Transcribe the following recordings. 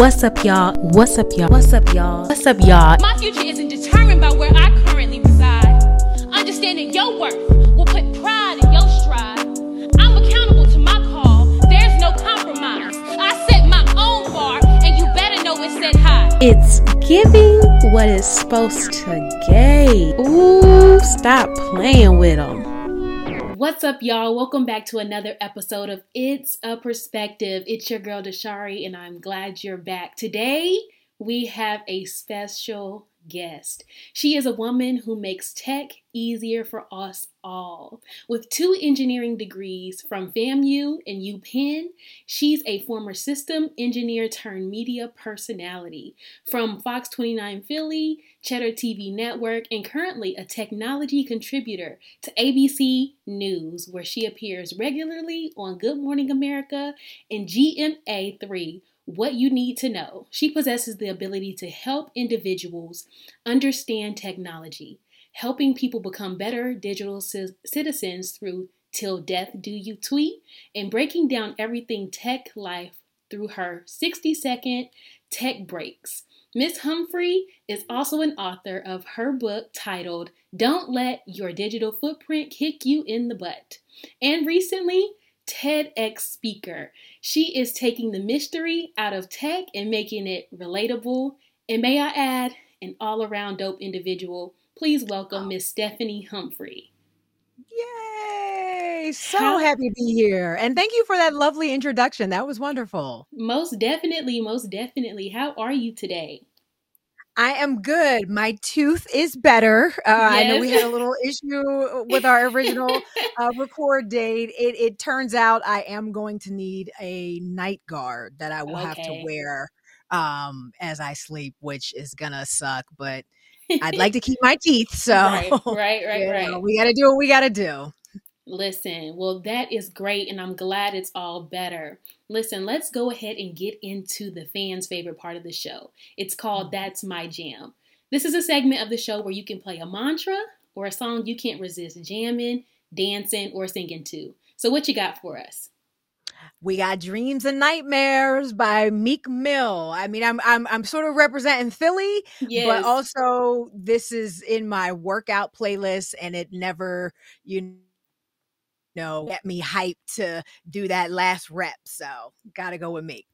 What's up, y'all? What's up, y'all? What's up, y'all? What's up, y'all? My future isn't determined by where I currently reside. Understanding your worth will put pride in your stride. I'm accountable to my call. There's no compromise. I set my own bar, and you better know it's set high. It's giving what it's supposed to give. Ooh, stop playing with them. What's up, y'all? Welcome back to another episode of It's a Perspective. It's your girl, Dashari, and I'm glad you're back. Today, we have a special guest. She is a woman who makes tech easier for us all. With two engineering degrees from FAMU and UPenn, she's a former system engineer turned media personality from Fox 29 Philly, Cheddar TV Network, and currently a technology contributor to ABC News, where she appears regularly on Good Morning America and GMA3 what you need to know. She possesses the ability to help individuals understand technology, helping people become better digital c- citizens through 'Til Death Do You Tweet, and breaking down everything tech life through her 60 second tech breaks. Miss Humphrey is also an author of her book titled Don't Let Your Digital Footprint Kick You in the Butt. And recently, TEDx speaker. She is taking the mystery out of tech and making it relatable. And may I add, an all around dope individual. Please welcome Miss Stephanie Humphrey. Yay! So How- happy to be here. And thank you for that lovely introduction. That was wonderful. Most definitely, most definitely. How are you today? I am good. My tooth is better. Uh, yes. I know we had a little issue with our original uh, record date. It, it, turns out I am going to need a night guard that I will okay. have to wear um, as I sleep, which is gonna suck. But I'd like to keep my teeth. So right, right, right, right. Know, we got to do what we got to do. Listen, well, that is great, and I'm glad it's all better. Listen, let's go ahead and get into the fans' favorite part of the show. It's called mm-hmm. That's My Jam. This is a segment of the show where you can play a mantra or a song you can't resist jamming, dancing, or singing to. So, what you got for us? We got Dreams and Nightmares by Meek Mill. I mean, I'm I'm I'm sort of representing Philly, yes. but also this is in my workout playlist and it never you know, get me hyped to do that last rep. So gotta go with me.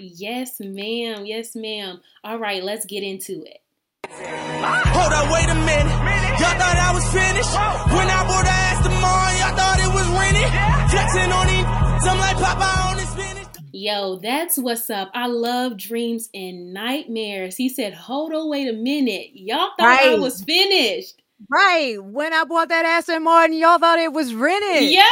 Yes, ma'am. Yes, ma'am. All right, let's get into it. Hold up, wait a minute. Y'all thought I was finished. When I bought the Aston Martin, y'all thought it was rented. Flexing on these, I'm like Popeye on the spinach. Yo, that's what's up. I love dreams and nightmares. He said, Hold on, wait a minute. Y'all thought right. I was finished. Right. When I bought that Aston Martin, y'all thought it was rented. Yeah.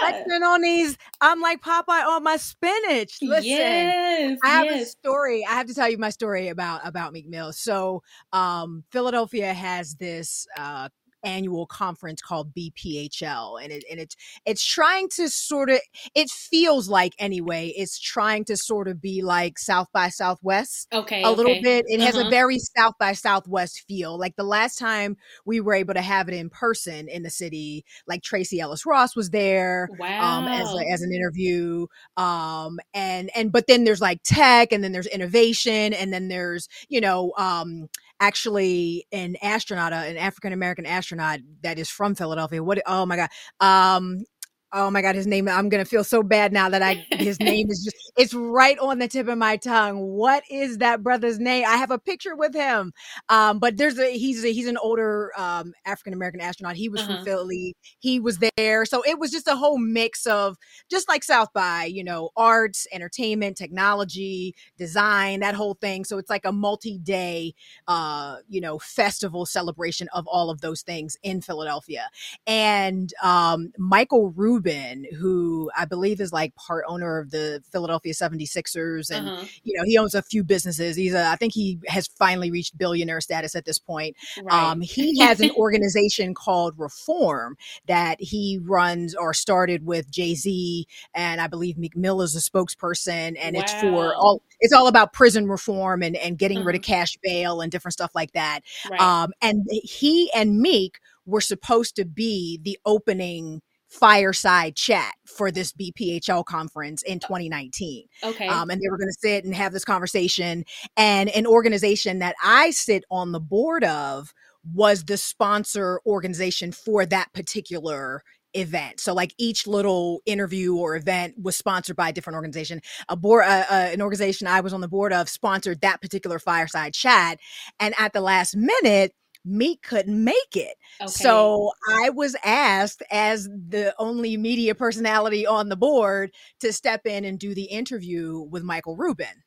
Flexing on these, I'm like Popeye on my spinach. Listen, yes, I have yes. a story. I have to tell you my story about about Meek Mill. So, um, Philadelphia has this uh annual conference called BPHL and it and it's it's trying to sort of it feels like anyway it's trying to sort of be like South by Southwest okay a okay. little bit it uh-huh. has a uh-huh. very South by Southwest feel like the last time we were able to have it in person in the city like Tracee Ellis Ross was there wow. um as a, as an interview um and and but then there's like tech and then there's innovation and then there's you know um actually an astronaut, an African American astronaut that is from Philadelphia. What? Oh my God. Um, oh my god his name i'm gonna feel so bad now that i his name is just it's right on the tip of my tongue. What is that brother's name? I have a picture with him. Um but there's a he's a, he's an older um african american astronaut. He was uh-huh. from philly. He was there. So it was just a whole mix of just like south by you know arts entertainment technology design that whole thing. So it's like a multi-day uh you know festival celebration of all of those things in philadelphia. And um michael rubin Rubin, who I believe is like part owner of the Philadelphia 76ers. And, uh-huh. you know, he owns a few businesses. He's a, I think he has finally reached billionaire status at this point. Right. Um, he has an organization called Reform that he runs or started with Jay Z. And I believe Meek Mill is a spokesperson. And wow. it's for all, it's all about prison reform and, and getting uh-huh. rid of uh-huh. cash bail and different stuff like that. Right. Um, and he and Meek were supposed to be the opening fireside chat for this BPHL conference in 2019. Okay. Um, and they were going to sit and have this conversation. And an organization that I sit on the board of was the sponsor organization for that particular event. So like each little interview or event was sponsored by a different organization. A board, uh, uh, an organization I was on the board of sponsored that particular fireside chat, and at the last minute. Meek couldn't make it. okay. So I was asked as the only media personality on the board to step in and do the interview with Michael Rubin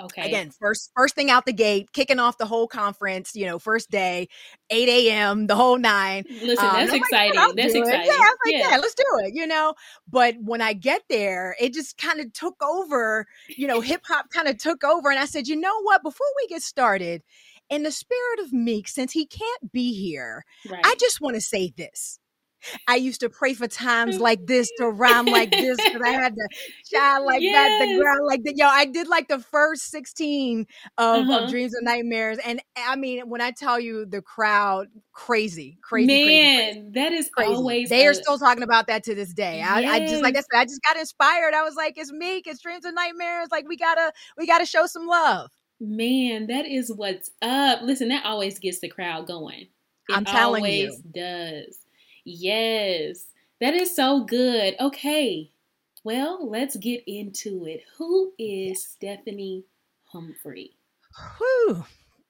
okay. again first first thing out the gate kicking off the whole conference you know first day 8 a.m the whole nine Listen, Um, that's like, exciting. That's exciting. yeah I was like yeah. let's do it you know but when i get there it just kind of took over you know hip hop kind of took over and i said you know what before we get started in the spirit of meek since he can't be here Right. i just want to say this I used to pray for times like this to rhyme like this because I had to shine like that, the Yes. ground like that. Yo, I did like the first 16 of, Uh-huh. of Dreams and Nightmares. And I mean, when I tell you the crowd, crazy, crazy, crazy, Man, crazy. that is crazy. always They are still talking about that to this day. I, I just like I said, I just got inspired. I was like, it's Meek, it's Dreams and Nightmares. Like we gotta, we gotta show some love. Man, that is what's up. Listen, that always gets the crowd going. It I'm telling you. does. Yes. That is so good. Okay. Well, let's get into it. Who is Stephanie Humphrey? Whew.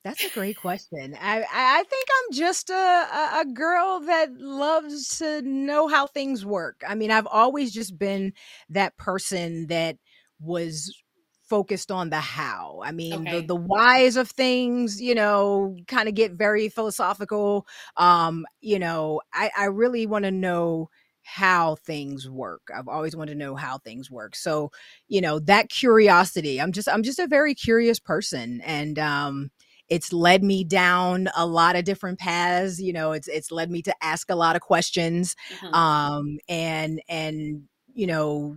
That's a great question. I, I I think I'm just a, a a girl that loves to know how things work. I mean, I've always just been that person that was focused on the how. I mean, Okay. the the whys of things, you know, kind of get very philosophical. Um, you know, I I really want to know how things work. I've always wanted to know how things work. So, you know, that curiosity. I'm just I'm just a very curious person and um it's led me down a lot of different paths you know it's it's led me to ask a lot of questions Uh-huh. um and and you know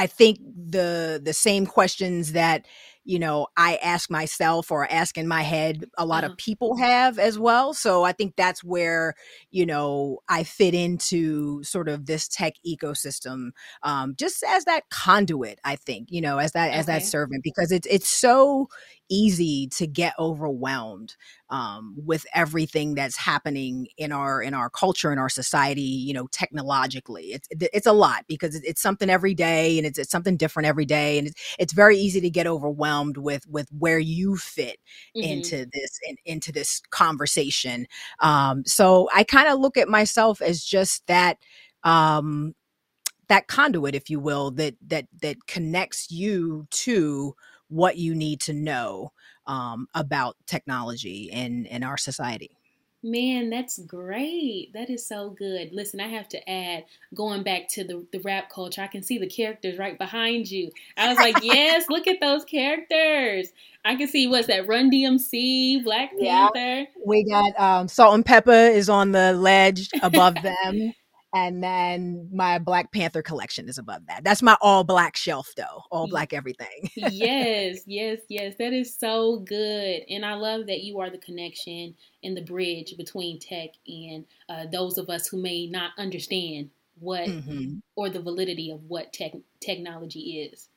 i think the the same questions that you know i ask myself or ask in my head a lot Uh-huh. of people have as well so i think that's where you know i fit into sort of this tech ecosystem um just as that conduit i think you know as that as that servant because it's it's so easy to get overwhelmed um, with everything that's happening in our in our culture in our society you know technologically it's it's a lot because it's something every day and it's, it's something different every day and it's, it's very easy to get overwhelmed with with where you fit Mhm. into this in, into this conversation um so i kind of look at myself as just that um that conduit if you will that that that connects you to what you need to know um about technology and in our society Man, that's great. That is so good. Listen, I have to add, going back to the, the rap culture, I can see the characters right behind you. I was like, yes, look at those characters. I can see what's that Run DMC, Black Yeah. Panther. we got um salt and pepper is on the ledge above them and then my black panther collection is above that that's my all black shelf though all black everything yes, yes, yes. That is so good. And I love that you are the connection and the bridge between tech and uh, those of us who may not understand what Mhm. or the validity of what tech technology is.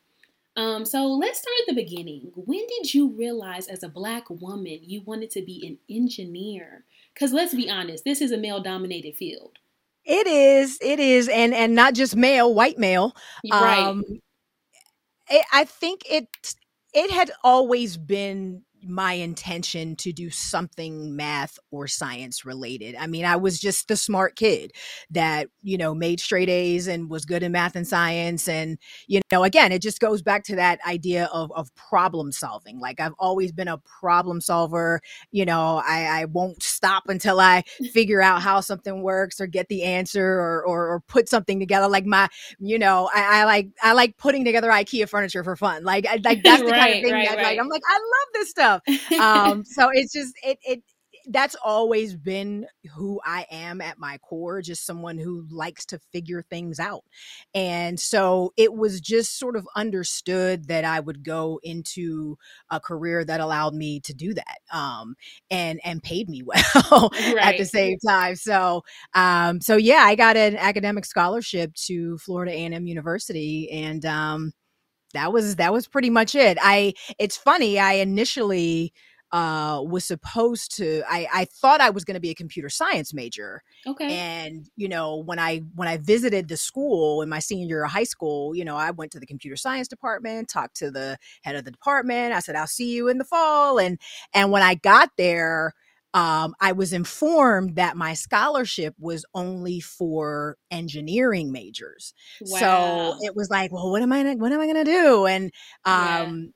Um, so let's start at the beginning. When did you realize as a black woman you wanted to be an engineer? Because let's be honest, this is a male dominated field. It is it is and and not just male white male Right. Um, it, I think it it had always been my intention to do something math or science related. I mean, I was just the smart kid that, you know, made straight A's and was good in math and science. And, you know, again, it just goes back to that idea of, of problem solving. Like I've always been a problem solver. You know, I, I won't stop until I figure out how something works or get the answer or, or, or put something together. Like my, you know, I, I like, I like putting together IKEA furniture for fun. Like, I, like that's the kind of thing right, that right. like, I'm like, I love this stuff um so it's just it it that's always been who I am at my core, just someone who likes to figure things out. And so it was just sort of understood that I would go into a career that allowed me to do that. Um, and and paid me well right. at the same time. So um, so yeah, I got an academic scholarship to Florida A&M University and um that was that was pretty much it. I it's funny, I initially uh, was supposed to I, I thought I was going to be a computer science major. Okay. And you know, when I when I visited the school in my senior year of high school, you know, I went to the computer science department, talked to the head of the department. I said, "I'll see you in the fall." And and when I got there, um, I was informed that my scholarship was only for engineering majors. Wow. So it was like, well, what am I what am I going to do? And um, yeah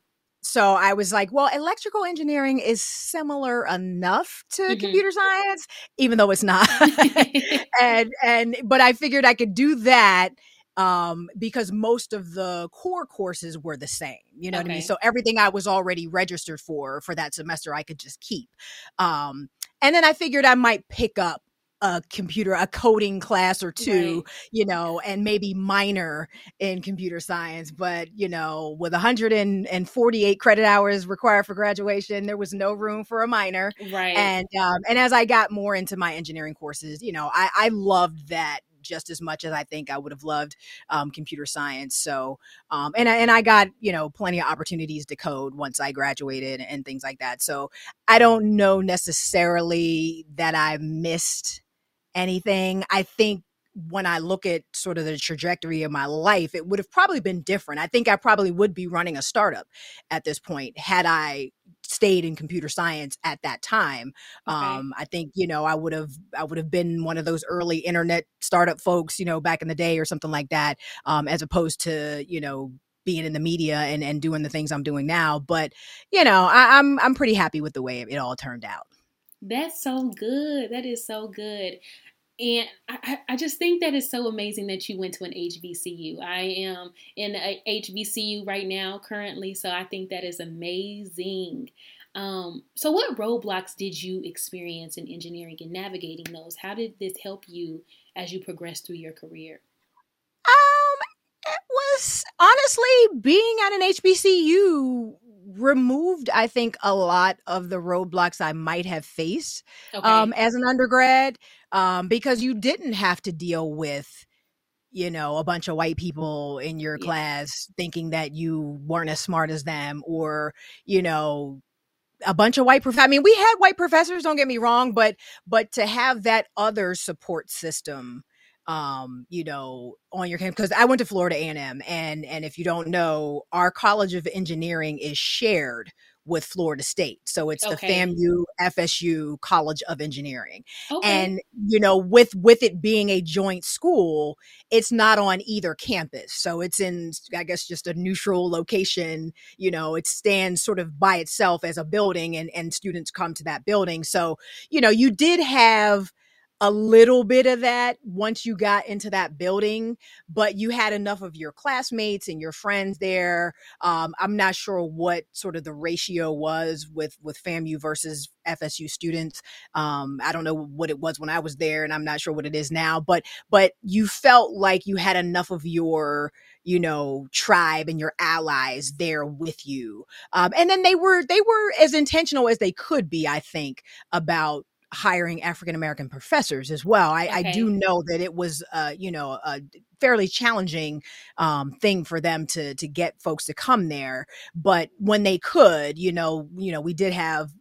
so I was like, well, electrical engineering is similar enough to mm-hmm. computer science, even though it's not. and and but I figured I could do that um, because most of the core courses were the same. You know okay. what I mean? So everything I was already registered for for that semester, I could just keep. Um, and then I figured I might pick up a computer a coding class or two right. you know and maybe minor in computer science but you know with 148 credit hours required for graduation there was no room for a minor right and um, and as i got more into my engineering courses you know i i loved that just as much as I think I would have loved um, computer science. So, um, and and I got you know plenty of opportunities to code once I graduated and things like that. So I don't know necessarily that I missed anything. I think when I look at sort of the trajectory of my life, it would have probably been different. I think I probably would be running a startup at this point had I stayed in computer science at that time. Okay. Um, I think you know I would have I would have been one of those early internet startup folks, you know, back in the day or something like that, um, as opposed to you know being in the media and and doing the things I'm doing now. But you know, I, I'm I'm pretty happy with the way it all turned out. That's so good. That is so good. And I, I just think that is so amazing that you went to an HBCU. I am in a HBCU right now currently, so I think that is amazing. Um, so, what roadblocks did you experience in engineering and navigating those? How did this help you as you progressed through your career? Um, it was honestly being at an HBCU removed, I think, a lot of the roadblocks I might have faced okay. um, as an undergrad um, because you didn't have to deal with you know a bunch of white people in your yeah. class thinking that you weren't as smart as them or you know a bunch of white prof- I mean we had white professors don't get me wrong but but to have that other support system um, you know, on your campus because I went to Florida A&M and and if you don't know, our College of Engineering is shared with Florida State. So it's okay. the FAMU FSU College of Engineering. Okay. And you know, with with it being a joint school, it's not on either campus. So it's in I guess just a neutral location, you know, it stands sort of by itself as a building and and students come to that building. So, you know, you did have a little bit of that once you got into that building, but you had enough of your classmates and your friends there. Um, I'm not sure what sort of the ratio was with with FAMU versus FSU students. Um, I don't know what it was when I was there, and I'm not sure what it is now. But but you felt like you had enough of your you know tribe and your allies there with you, um, and then they were they were as intentional as they could be. I think about hiring African American professors as well. I, okay. I, do know that it was, uh, you know, a fairly challenging um, thing for them to to get folks to come there. But when they could, you know, you know, we did have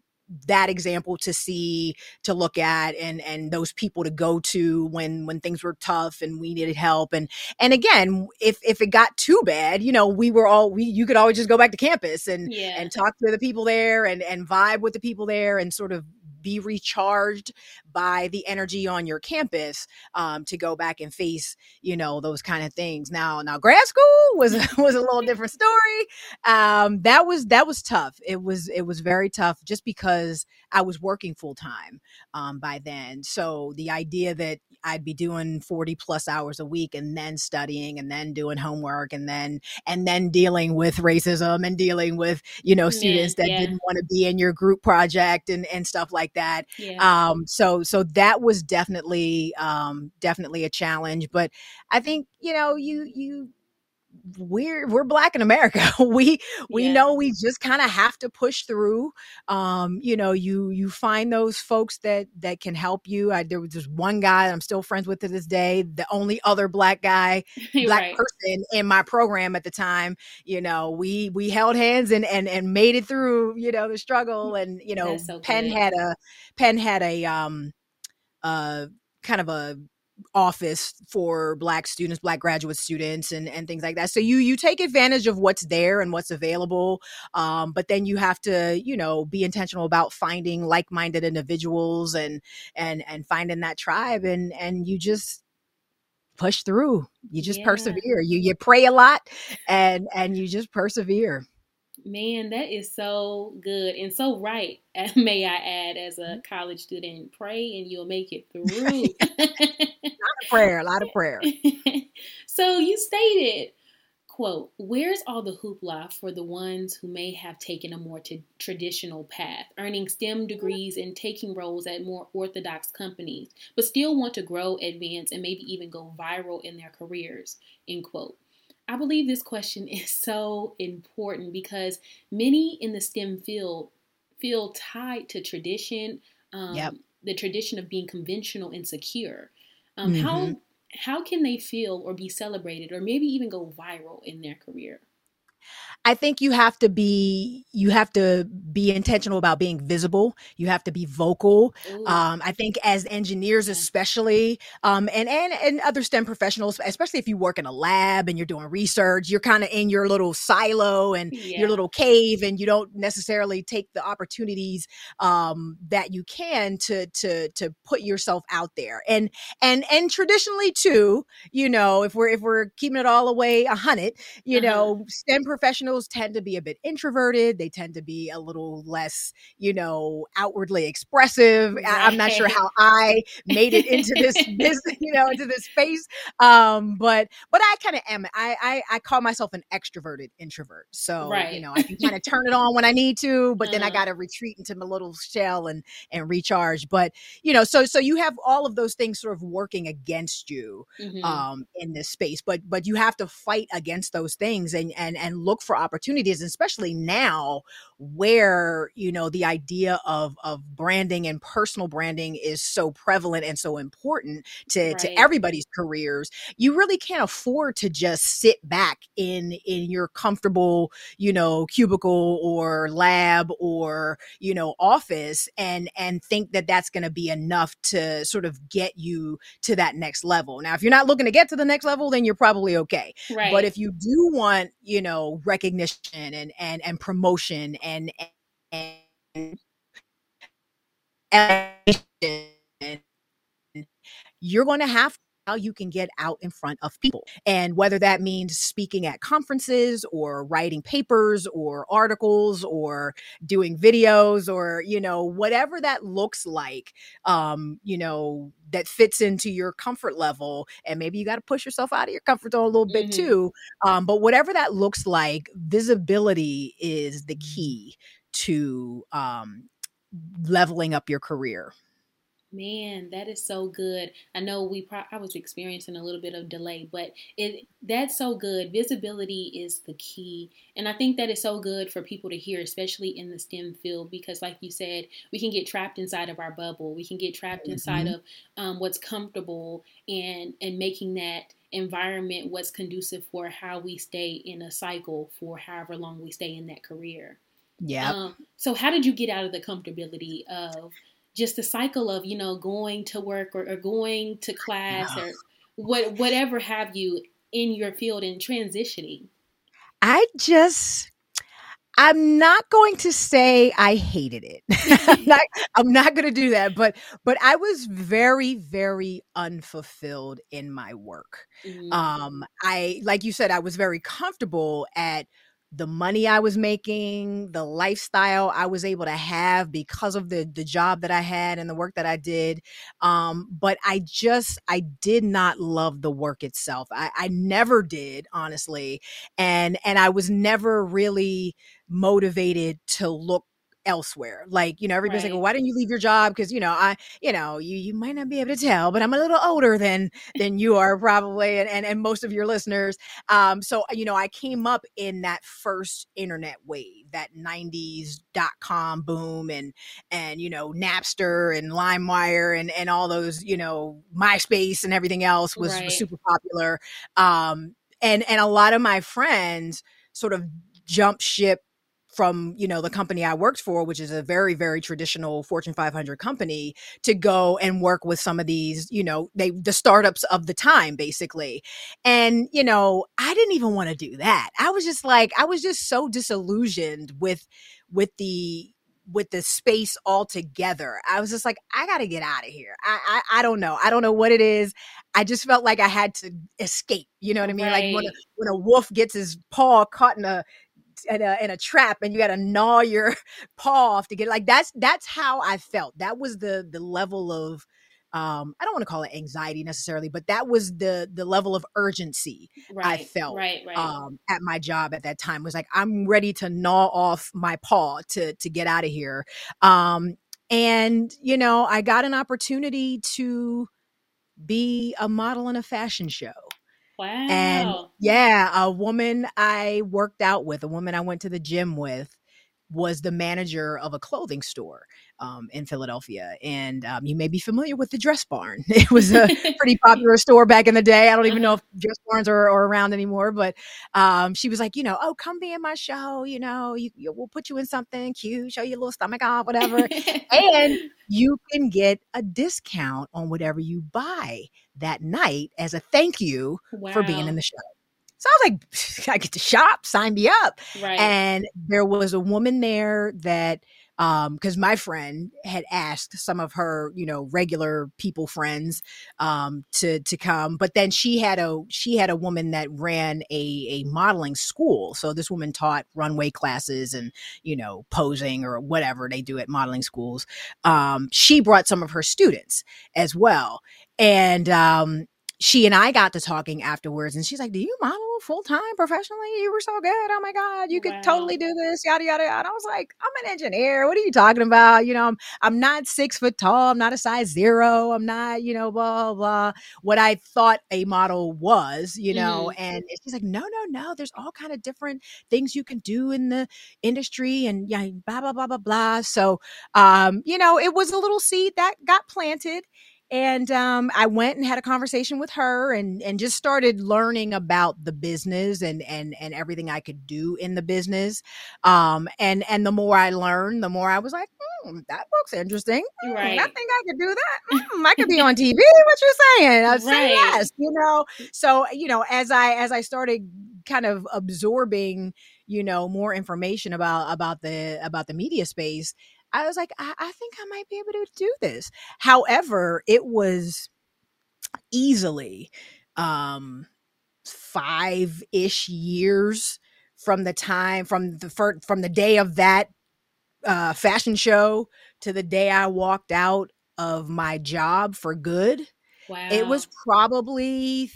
that example to see to look at and and those people to go to when when things were tough and we needed help and and again if if it got too bad you know we were all we you could always just go back to campus and yeah. and talk to the people there and and vibe with the people there and sort of be recharged by the energy on your campus um, to go back and face you know those kind of things. Now now grad school was was a little different story. Um, that was that was tough. It was it was very tough just because i was working full time um, by then. So the idea that i'd be doing 40 plus hours a week and then studying and then doing homework and then and then dealing with racism and dealing with you know students that yeah. didn't want to be in your group project and and stuff like that. Yeah. Um, so so that was definitely um, definitely a challenge. But I think you know you you we're we're black in America. we we Yeah. know we just kind of have to push through. Um, you know, you you find those folks that that can help you. I, there was just one guy that I'm still friends with to this day. The only other black guy, black right. person in my program at the time. You know, we we held hands and and and made it through. You know, the struggle. And you know, so Penn good. had a Penn had a um uh kind of a office for black students black graduate students and and things like that. So you you take advantage of what's there and what's available um but then you have to you know be intentional about finding like-minded individuals and and and finding that tribe and and you just push through. You just Yeah. persevere. You you pray a lot and and you just persevere Man, that is so good and so right. May I add, as Mm-hmm. a college student, pray and you'll make it through. a Lot of prayer a lot of prayer so you stated, quote, where's all the hoopla for the ones who may have taken a more t- traditional path, earning STEM degrees and taking roles at more orthodox companies, but still want to grow, advance, and maybe even go viral in their careers, end quote. I believe this question is so important because many in the STEM field feel tied to tradition, um, Yep. the tradition of being conventional and secure. Um, How how can they feel or be celebrated or maybe even go viral in their career? I think you have to be you have to be intentional about being visible. You have to be vocal. Um, I think as engineers, especially, um, and and and other STEM professionals, especially if you work in a lab and you're doing research, you're kind of in your little silo and yeah. your little cave, and you don't necessarily take the opportunities um, that you can to to to put yourself out there. And and and traditionally too, you know, if we're if we're keeping it all away a hundred, you Uh-huh. know, STEM professionals tend to be a bit introverted. They tend to be a little less, you know, outwardly expressive. I, I'm not sure how I made it into this this, you know, into this space. Um, but but I kind of am. I, I I call myself an extroverted introvert. So right. you know, I can kind of turn it on when I need to, but then I Uh-huh. got to retreat into my little shell and and recharge. But you know, so so you have all of those things sort of working against you Mhm. um in this space but but you have to fight against those things and and and look for opportunities especially now where you know the idea of of branding and personal branding is so prevalent and so important to to everybody's careers you really can't afford to just sit back in in your comfortable you know cubicle or lab or you know office and and think that that's going to be enough to sort of get you to that next level. Now if you're not looking to get to the next level then you're probably okay. Right. but if you do want you know recognition and and and promotion and and, and you're going to have how you can get out in front of people and whether that means speaking at conferences or writing papers or articles or doing videos or you know whatever that looks like um you know that fits into your comfort level and maybe you got to push yourself out of your comfort zone a little bit Mhm. too um but whatever that looks like visibility is the key to um leveling up your career Man, that is so good. I know we pro- I was experiencing a little bit of delay, but it that's so good. Visibility is the key, and I think that is so good for people to hear, especially in the STEM field, because like you said, we can get trapped inside of our bubble. We can get trapped inside Mhm. of um, what's comfortable, and and making that environment what's conducive for how we stay in a cycle for however long we stay in that career. yeah Um, so how did you get out of the comfortability of just the cycle of you know going to work or, or going to class Yeah. or what whatever have you in your field and transitioning? I just I'm not going to say I hated it. I'm not I'm not going to do that, but but I was very very unfulfilled in my work. Mhm. Um I like you said I was very comfortable at the money I was making, the lifestyle I was able to have because of the the job that I had and the work that I did. Um, but I just I did not love the work itself. I, I never did, honestly. And and I was never really motivated to look elsewhere. Like, you know, everybody's Right. like, well, why didn't you leave your job? Because, you know, I, you know, you you might not be able to tell, but I'm a little older than than you are probably and and, and most of your listeners. Um, so you know, I came up in that first internet wave, that 90s dot com boom and and you know, Napster and LimeWire and and all those, you know, MySpace and everything else was, Right. was super popular. Um and and a lot of my friends sort of jump ship from you know the company I worked for, which is a very very traditional Fortune 500 company, to go and work with some of these you know they the startups of the time basically, and you know I didn't even want to do that. I was just like I was just so disillusioned with with the with the space altogether. I was just like I got to get out of here. I, I I don't know. I don't know what it is. I just felt like I had to escape. You know what I mean? Like when a, when a wolf gets his paw caught in a in a, in a trap and you got to gnaw your paw off to get like that's that's how I felt. That was the the level of um I don't want to call it anxiety necessarily, but that was the the level of urgency right. felt, Right. Right. um at my job at that time was like I'm ready to gnaw off my paw to to get out of here. Um and you know, I got an opportunity to be a model in a fashion show. Wow. And yeah, a woman I worked out with, a woman I went to the gym with, was the manager of a clothing store um, in Philadelphia. And um, you may be familiar with the Dress Barn. It was a pretty popular store back in the day. I don't even know if Dress Barns are, are around anymore, but um, she was like, you know, oh, come be in my show. You know, you, you, we'll put you in something cute, show you a little stomach off, whatever. and you can get a discount on whatever you buy that night as a thank you for being in the show. So I was like, I get to shop, sign me up. right. And there was a woman there that, um, because my friend had asked some of her, you know, regular people friends, um, to to come, but then she had a she had a woman that ran a a modeling school. So this woman taught runway classes and you know posing or whatever they do at modeling schools. Um, she brought some of her students as well, and um, she and I got to talking afterwards, and she's like, "Do you model full time professionally? You were so good. Oh my god, you could Wow. totally do this." Yada yada yada. I was like, "I'm an engineer. What are you talking about? You know, I'm I'm not six foot tall. I'm not a size zero. I'm not, you know, blah blah. blah. What I thought a model was, you know." And she's like, "No, no, no. There's all kind of different things you can do in the industry, and yeah, blah blah blah blah blah." So, um, you know, it was a little seed that got planted and um, I went and had a conversation with her and and just started learning about the business and and and everything I could do in the business. Um, and and the more I learned, the more I was like, hmm, that looks interesting. Hmm, Right. I think I could do that. Hmm, I could be on TV. What you saying? I'd say yes. You know. So you know, as I as I started kind of absorbing, you know, more information about about the about the media space. I was like, I, I think I might be able to do this. However, it was easily um five ish years from the time from the first from the day of that uh fashion show to the day I walked out of my job for good. wow. It was probably th-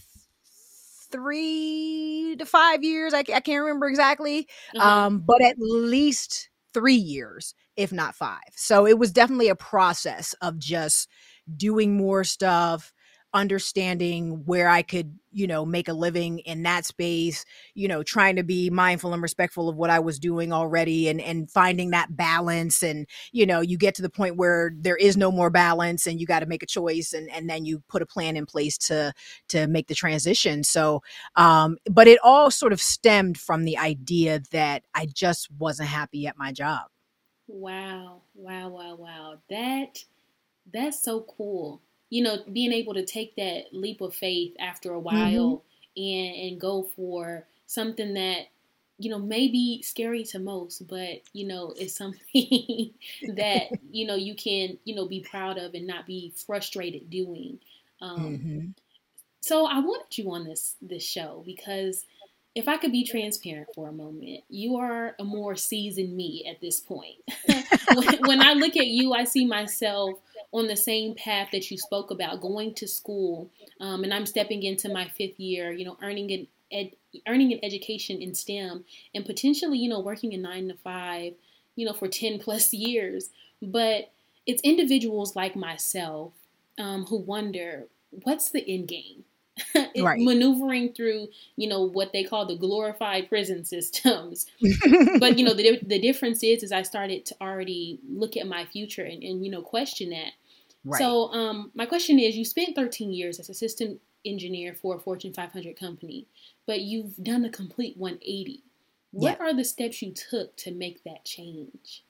three to five years. I, I can't remember exactly Uh-huh. um, but at least three years, if not five. So it was definitely a process of just doing more stuff, understanding where I could, you know, make a living in that space, you know, trying to be mindful and respectful of what I was doing already and and finding that balance and you know, you get to the point where there is no more balance and you got to make a choice and and then you put a plan in place to to make the transition. So um but it all sort of stemmed from the idea that I just wasn't happy at my job. Wow, wow, wow, wow. That that's so cool. You know, being able to take that leap of faith after a while and and go for something that you know may be scary to most, but you know, it's something that you know you can you know be proud of and not be frustrated doing. Um, Mhm. so I wanted you on this this show because if I could be transparent for a moment, you are a more seasoned me at this point. when, when I look at you, I see myself on the same path that you spoke about, going to school, um, and I'm stepping into my fifth year. You know, earning an ed, earning an education in STEM, and potentially, you know, working a nine to five. you know, for 10 plus years. But it's individuals like myself um, who wonder what's the end game? right. Maneuvering through, you know, what they call the glorified prison systems. but, you know, the, the difference is, is I started to already look at my future and, and you know, question that. Right. So, um, my question is you spent 13 years as a systems engineer for a Fortune 500 company, but you've done a complete 180. What yeah. are the steps you took to make that change?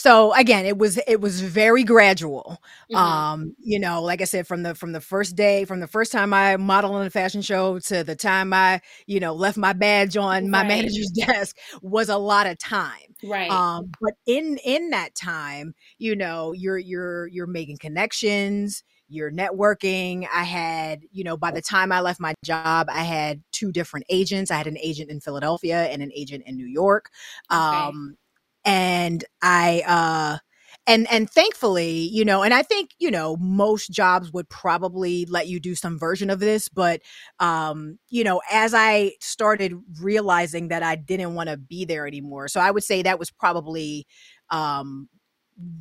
So again it was it was very gradual mm-hmm. um you know like i said from the from the first day from the first time i modeled on a fashion show to the time i you know left my badge on my manager's desk was a lot of time right um but in in that time you know you're you're you're making connections you're networking. I had, you know, by the time I left my job, I had two different agents. I had an agent in Philadelphia and an agent in New York. Um, and I uh and and thankfully you know and i think you know most jobs would probably let you do some version of this but um you know as i started realizing that i didn't want to be there anymore so i would say that was probably um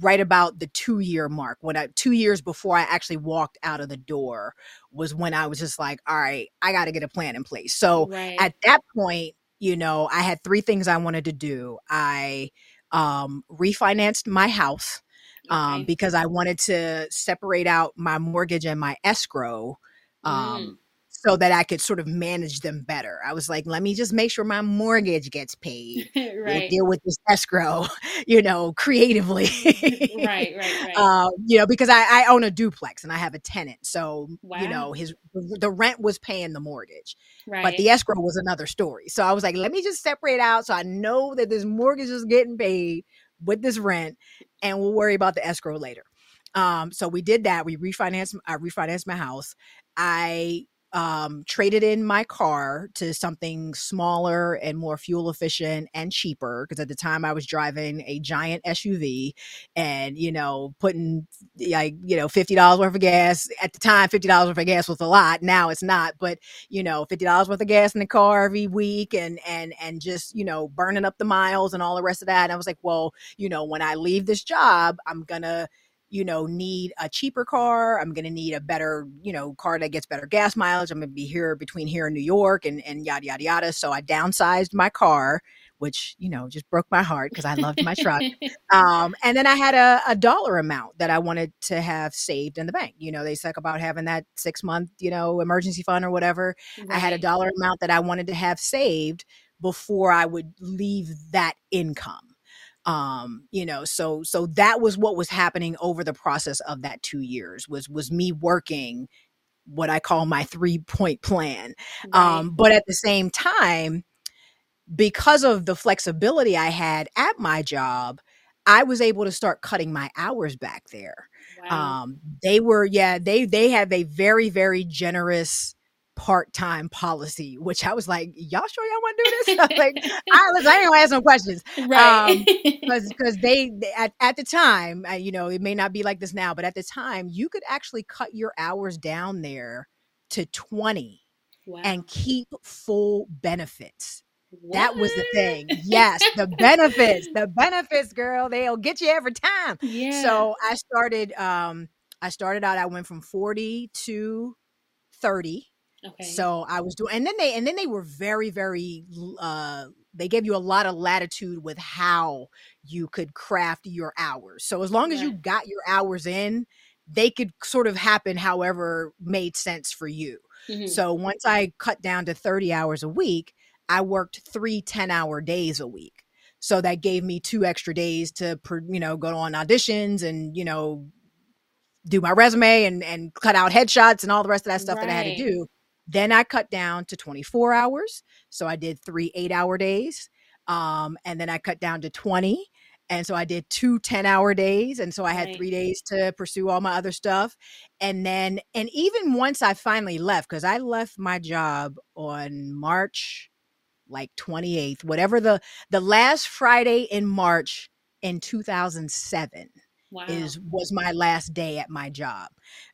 right about the two year mark when i two years before i actually walked out of the door was when i was just like all right i got to get a plan in place so right. at that point you know i had three things i wanted to do i um, refinanced my house um, okay. because I wanted to separate out my mortgage and my escrow um, mm. So that I could sort of manage them better. I was like, let me just make sure my mortgage gets paid. right. We'll deal with this escrow, you know, creatively. right, right, right. Uh, you know, because I, I, own a duplex and I have a tenant. So, wow. you know, his the rent was paying the mortgage. Right. But the escrow was another story. So I was like, let me just separate out so I know that this mortgage is getting paid with this rent and we'll worry about the escrow later. Um, so we did that. We refinanced I refinanced my house. I um, traded in my car to something smaller and more fuel efficient and cheaper because at the time I was driving a giant SUV and you know putting like you know fifty dollars worth of gas at the time fifty dollars worth of gas was a lot now it's not but you know fifty dollars worth of gas in the car every week and and and just you know burning up the miles and all the rest of that and I was like well you know when I leave this job I'm gonna you know, need a cheaper car. I'm going to need a better, you know, car that gets better gas mileage. I'm going to be here between here and New York and, and yada, yada, yada. So I downsized my car, which, you know, just broke my heart because I loved my truck. Um, and then I had a, a dollar amount that I wanted to have saved in the bank. You know, they talk about having that six month, you know, emergency fund or whatever. Right. I had a dollar amount that I wanted to have saved before I would leave that income um you know so so that was what was happening over the process of that 2 years was was me working what I call my 3 point plan right. um but at the same time because of the flexibility I had at my job I was able to start cutting my hours back there wow. um they were yeah they they have a very very generous part-time policy, which I was like, y'all sure y'all want to do this? I was like, I, listen, I ain't gonna ask no questions. Right. Because um, they, they, at, at the time, uh, you know, it may not be like this now, but at the time, you could actually cut your hours down there to 20 wow. and keep full benefits. What? That was the thing. Yes, the benefits, the benefits, girl, they'll get you every time. Yeah. So I started um I started out I went from 40 to 30 Okay. So I was doing, and then they, and then they were very, very, uh, they gave you a lot of latitude with how you could craft your hours. So as long as you got your hours in, they could sort of happen however made sense for you. Mm-hmm. So once I cut down to 30 hours a week, I worked three 10 hour days a week. So that gave me two extra days to, you know, go on auditions and, you know, do my resume and, and cut out headshots and all the rest of that stuff right. that I had to do then I cut down to 24 hours. So I did three eight hour days. Um, and then I cut down to 20. And so I did two 10 hour days. And so I had right. three days to pursue all my other stuff. And then, and even once I finally left, because I left my job on March like 28th, whatever the the last Friday in March in 2007 wow. is was my last day at my job.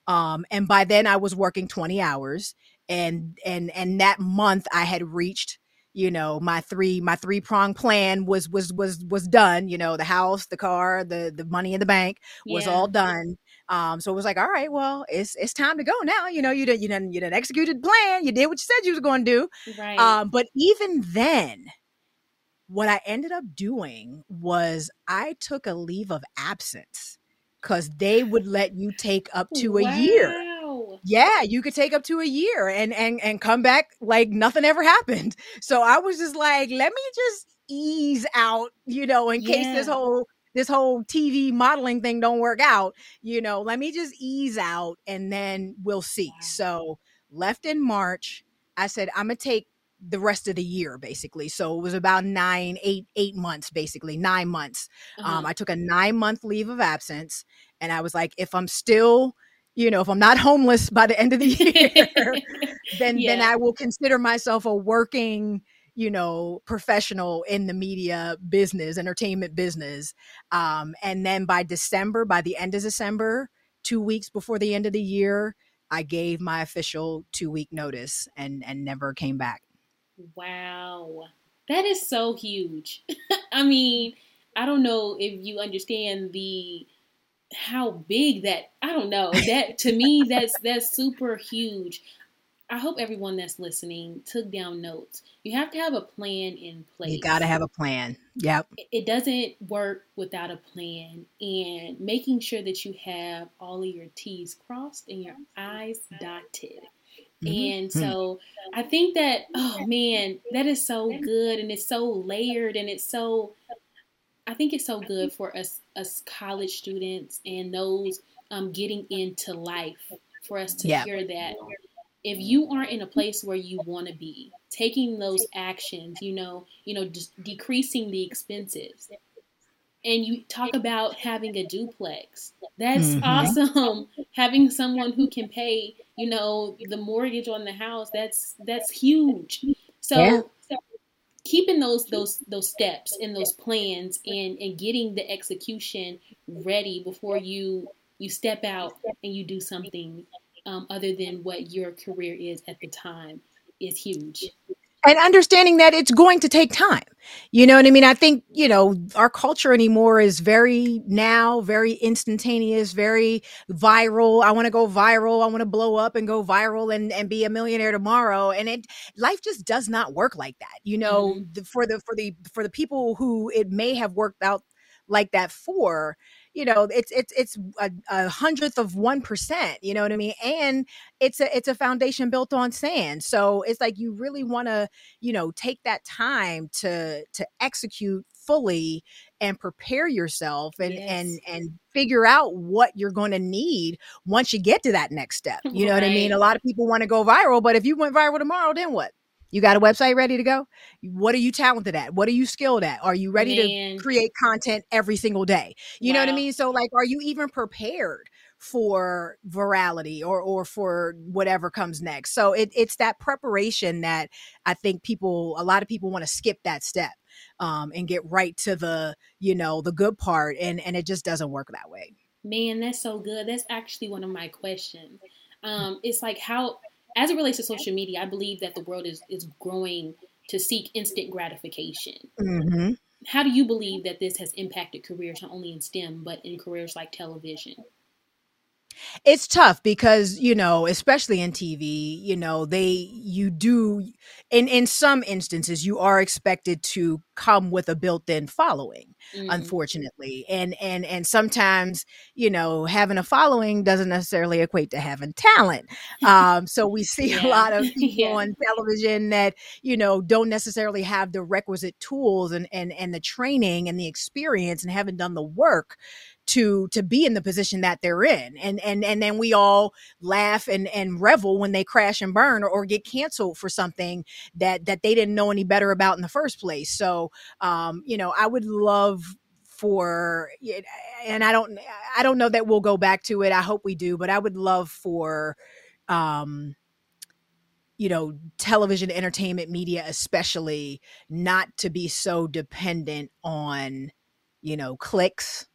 Um, and by then I was working 20 hours and and and that month i had reached you know my three my three prong plan was was was was done you know the house the car the the money in the bank was Yeah. all done um so it was like all right well it's it's time to go now you know you did you done you done executed the plan you did what you said you was going to do Right. um but even then what i ended up doing was i took a leave of absence because they would let you take up to a year Wow. Yeah you could take up to a year and and and come back like nothing ever happened. So i was just like let me just ease out you know in case this whole this whole tv modeling thing don't work out you know let me just ease out and then we'll see. Wow. so left in march i said i'm gonna take the rest of the year basically. So it was about nine eight eight months basically nine months. Uh-huh. um, I took a nine month leave of absence, and I was like, if I'm still, you know, if I'm not homeless by the end of the year, then then I will consider myself a working, you know, professional in the media business, entertainment business. Um, and then by December, by the end of December, two weeks before the end of the year, I gave my official two week notice and and never came back. Wow. That is so huge. I mean, I don't know if you understand the how big that I don't know. That to me that's that's super huge. I hope everyone that's listening took down notes. You have to have a plan in place. You got to have a plan. Yep. it- doesn't work without a plan and making sure that you have all of your T's crossed and your I's dotted. Mhm. And Hmm. so I think that, oh man, that is so good and it's so layered and it's so, I think it's so good for us, us college students and those um, getting into life for us to Yeah. hear that if you aren't in a place where you want to be, taking those actions, you know, you know, just decreasing the expenses. And you talk about having a duplex. That's Mhm. awesome. having someone who can pay, you know, the mortgage on the house. That's that's huge. So Yeah. Keeping those those those steps and those plans and and getting the execution ready before you you step out and you do something um, other than what your career is at the time is huge. And understanding that it's going to take time. You know what I mean? I think, you know, our culture anymore is very now, very instantaneous, very viral. I want to go viral. I want to blow up and go viral and, and be a millionaire tomorrow. And it life just does not work like that. You know, mm-hmm. the, for the for the for the people who it may have worked out like that for, you know, it's it's it's a, a hundredth of one percent, you know what I mean? And it's a it's a foundation built on sand. So it's like you really want to you know take that time to to execute fully and prepare yourself and and Yes. and figure out what you're going to need once you get to that next step you know what i mean a lot of people want to go viral but if you went viral tomorrow then what you got a website ready to go? What are you talented at? What are you skilled at? Are you ready Man. to create content every single day? You know what i mean? So like are you even prepared for virality or or for whatever comes next? So it, it's that preparation that i think people a lot of people want to skip that step um, and get right to the you know the good part and and it just doesn't work that way. Man, that's so good. That's actually one of my questions. Um, it's like how, as it relates to social media, I believe that the world is is growing to seek instant gratification. hmm How do you believe that this has impacted careers not only in STEM but in careers like television? It's tough because you know especially in tv you know they you do in in some instances you are expected to come with a built-in following Mm, unfortunately and and and sometimes you know having a following doesn't necessarily equate to having talent um so we see Yeah. a lot of people Yeah. on television that you know don't necessarily have the requisite tools and and and the training and the experience and haven't done the work to to be in the position that they're in. And and and then we all laugh and and revel when they crash and burn or, or get canceled for something that that they didn't know any better about in the first place. So um you know i would love for and i don't i don't know that we'll go back to it. I hope we do but i would love for um you know television entertainment media especially not to be so dependent on you know clicks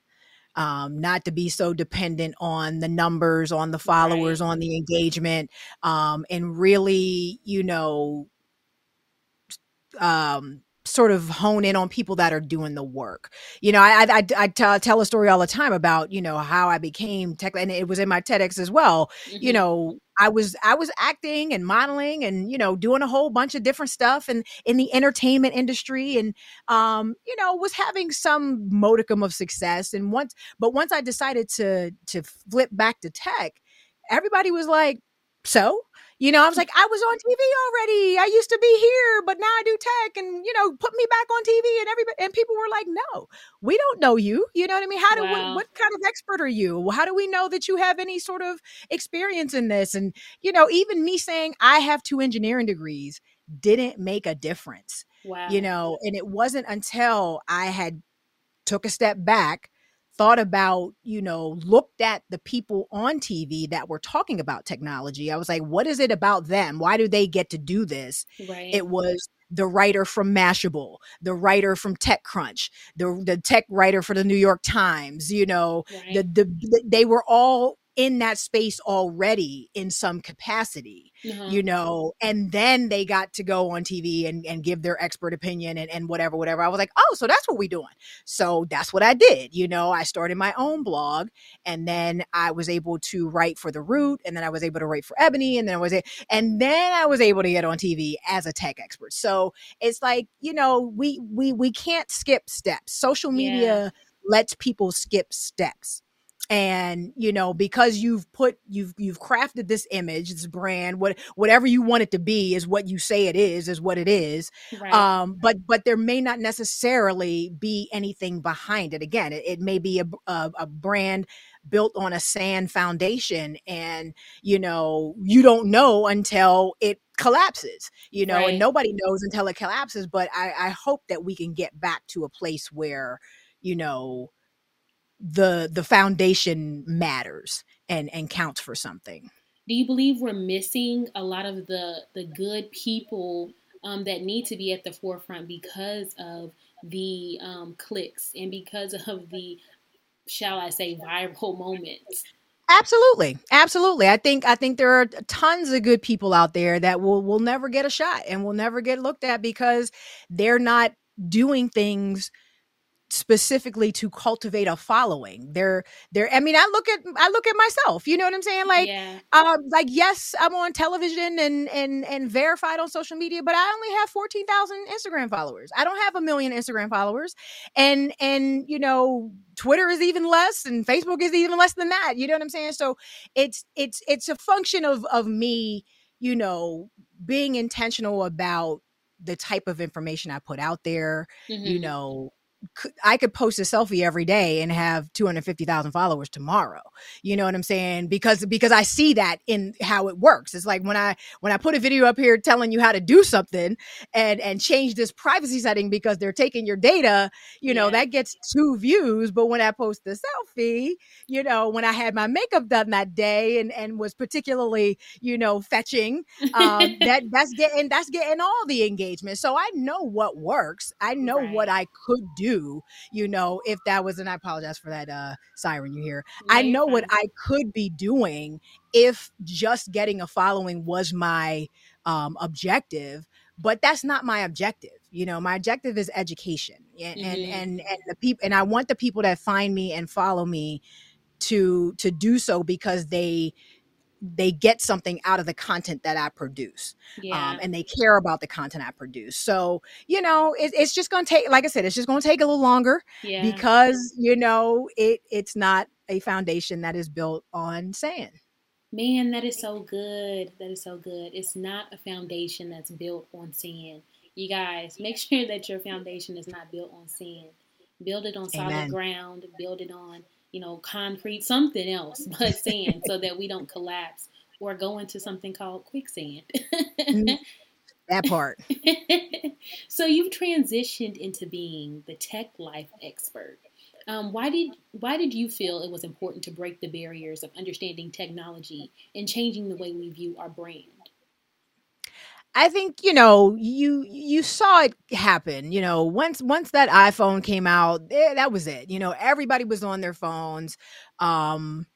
um, not to be so dependent on the numbers, on the followers, on the engagement, um, and really, you know, um sort of hone in on people that are doing the work. You know, I I, I tell, tell a story all the time about you know how I became tech, and it was in my TEDx as well. Mm-hmm. You know, I was I was acting and modeling and you know doing a whole bunch of different stuff and in the entertainment industry and um you know was having some modicum of success and once but once I decided to to flip back to tech, everybody was like, so you know, I was like, I was on TV already. I used to be here, but now I do tech and, you know, put me back on TV and everybody, and people were like, no, we don't know you. You know what I mean? How do, wow. what, what kind of expert are you? How do we know that you have any sort of experience in this? And, you know, even me saying I have two engineering degrees didn't make a difference. Wow. You know, and it wasn't until I had took a step back thought about, you know, looked at the people on TV that were talking about technology. I was like, what is it about them? Why do they get to do this? Right. It was the writer from Mashable, the writer from TechCrunch, the the tech writer for the New York Times, you know, right. the, the, the they were all in that space already in some capacity, uh-huh. you know, and then they got to go on TV and, and give their expert opinion and, and whatever, whatever. I was like, oh, so that's what we're doing. So that's what I did. You know, I started my own blog and then I was able to write for The Root and then I was able to write for Ebony and then I was, a, and then I was able to get on TV as a tech expert. So it's like, you know, we, we, we can't skip steps. Social media yeah. lets people skip steps and you know because you've put you've you've crafted this image this brand what whatever you want it to be is what you say it is is what it is right. um but but there may not necessarily be anything behind it again it, it may be a, a, a brand built on a sand foundation and you know you don't know until it collapses you know right. and nobody knows until it collapses but i i hope that we can get back to a place where you know the the foundation matters and and counts for something. Do you believe we're missing a lot of the the good people um, that need to be at the forefront because of the um, clicks and because of the shall i say viral moments? Absolutely. Absolutely. I think i think there are tons of good people out there that will will never get a shot and will never get looked at because they're not doing things specifically to cultivate a following. They're they're I mean, I look at I look at myself, you know what I'm saying? Like yeah. um like yes, I'm on television and and and verified on social media, but I only have 14,000 Instagram followers. I don't have a million Instagram followers. And and you know, Twitter is even less and Facebook is even less than that. You know what I'm saying? So it's it's it's a function of of me, you know, being intentional about the type of information I put out there, mm-hmm. you know, I could post a selfie every day and have 250,000 followers tomorrow. You know what I'm saying? Because because I see that in how it works. It's like when I when I put a video up here telling you how to do something and and change this privacy setting because they're taking your data, you know, yeah. that gets two views, but when I post the selfie, you know, when I had my makeup done that day and and was particularly, you know, fetching, um that that's getting that's getting all the engagement. So I know what works. I know right. what I could do you know, if that was, and I apologize for that uh, siren you hear. I know what I could be doing if just getting a following was my um, objective, but that's not my objective. You know, my objective is education, and mm-hmm. and and and the people, and I want the people that find me and follow me to to do so because they they get something out of the content that I produce. Um, yeah. Um, and they care about the content I produce. So, you know, it, it's just going to take, like I said, it's just going to take a little longer yeah. because, you know, it it's not a foundation that is built on sand. Man, that is so good. That is so good. It's not a foundation that's built on sand. You guys, make sure that your foundation is not built on sand. Build it on solid ground. Build it on you know, concrete, something else but sand so that we don't collapse or go into something called quicksand. Mm-hmm. that part. so you've transitioned into being the tech life expert. Um, why did why did you feel it was important to break the barriers of understanding technology and changing the way we view our brand? I think you know you you saw it happen. You know, once once that iPhone came out, eh, that was it. You know, everybody was on their phones, um,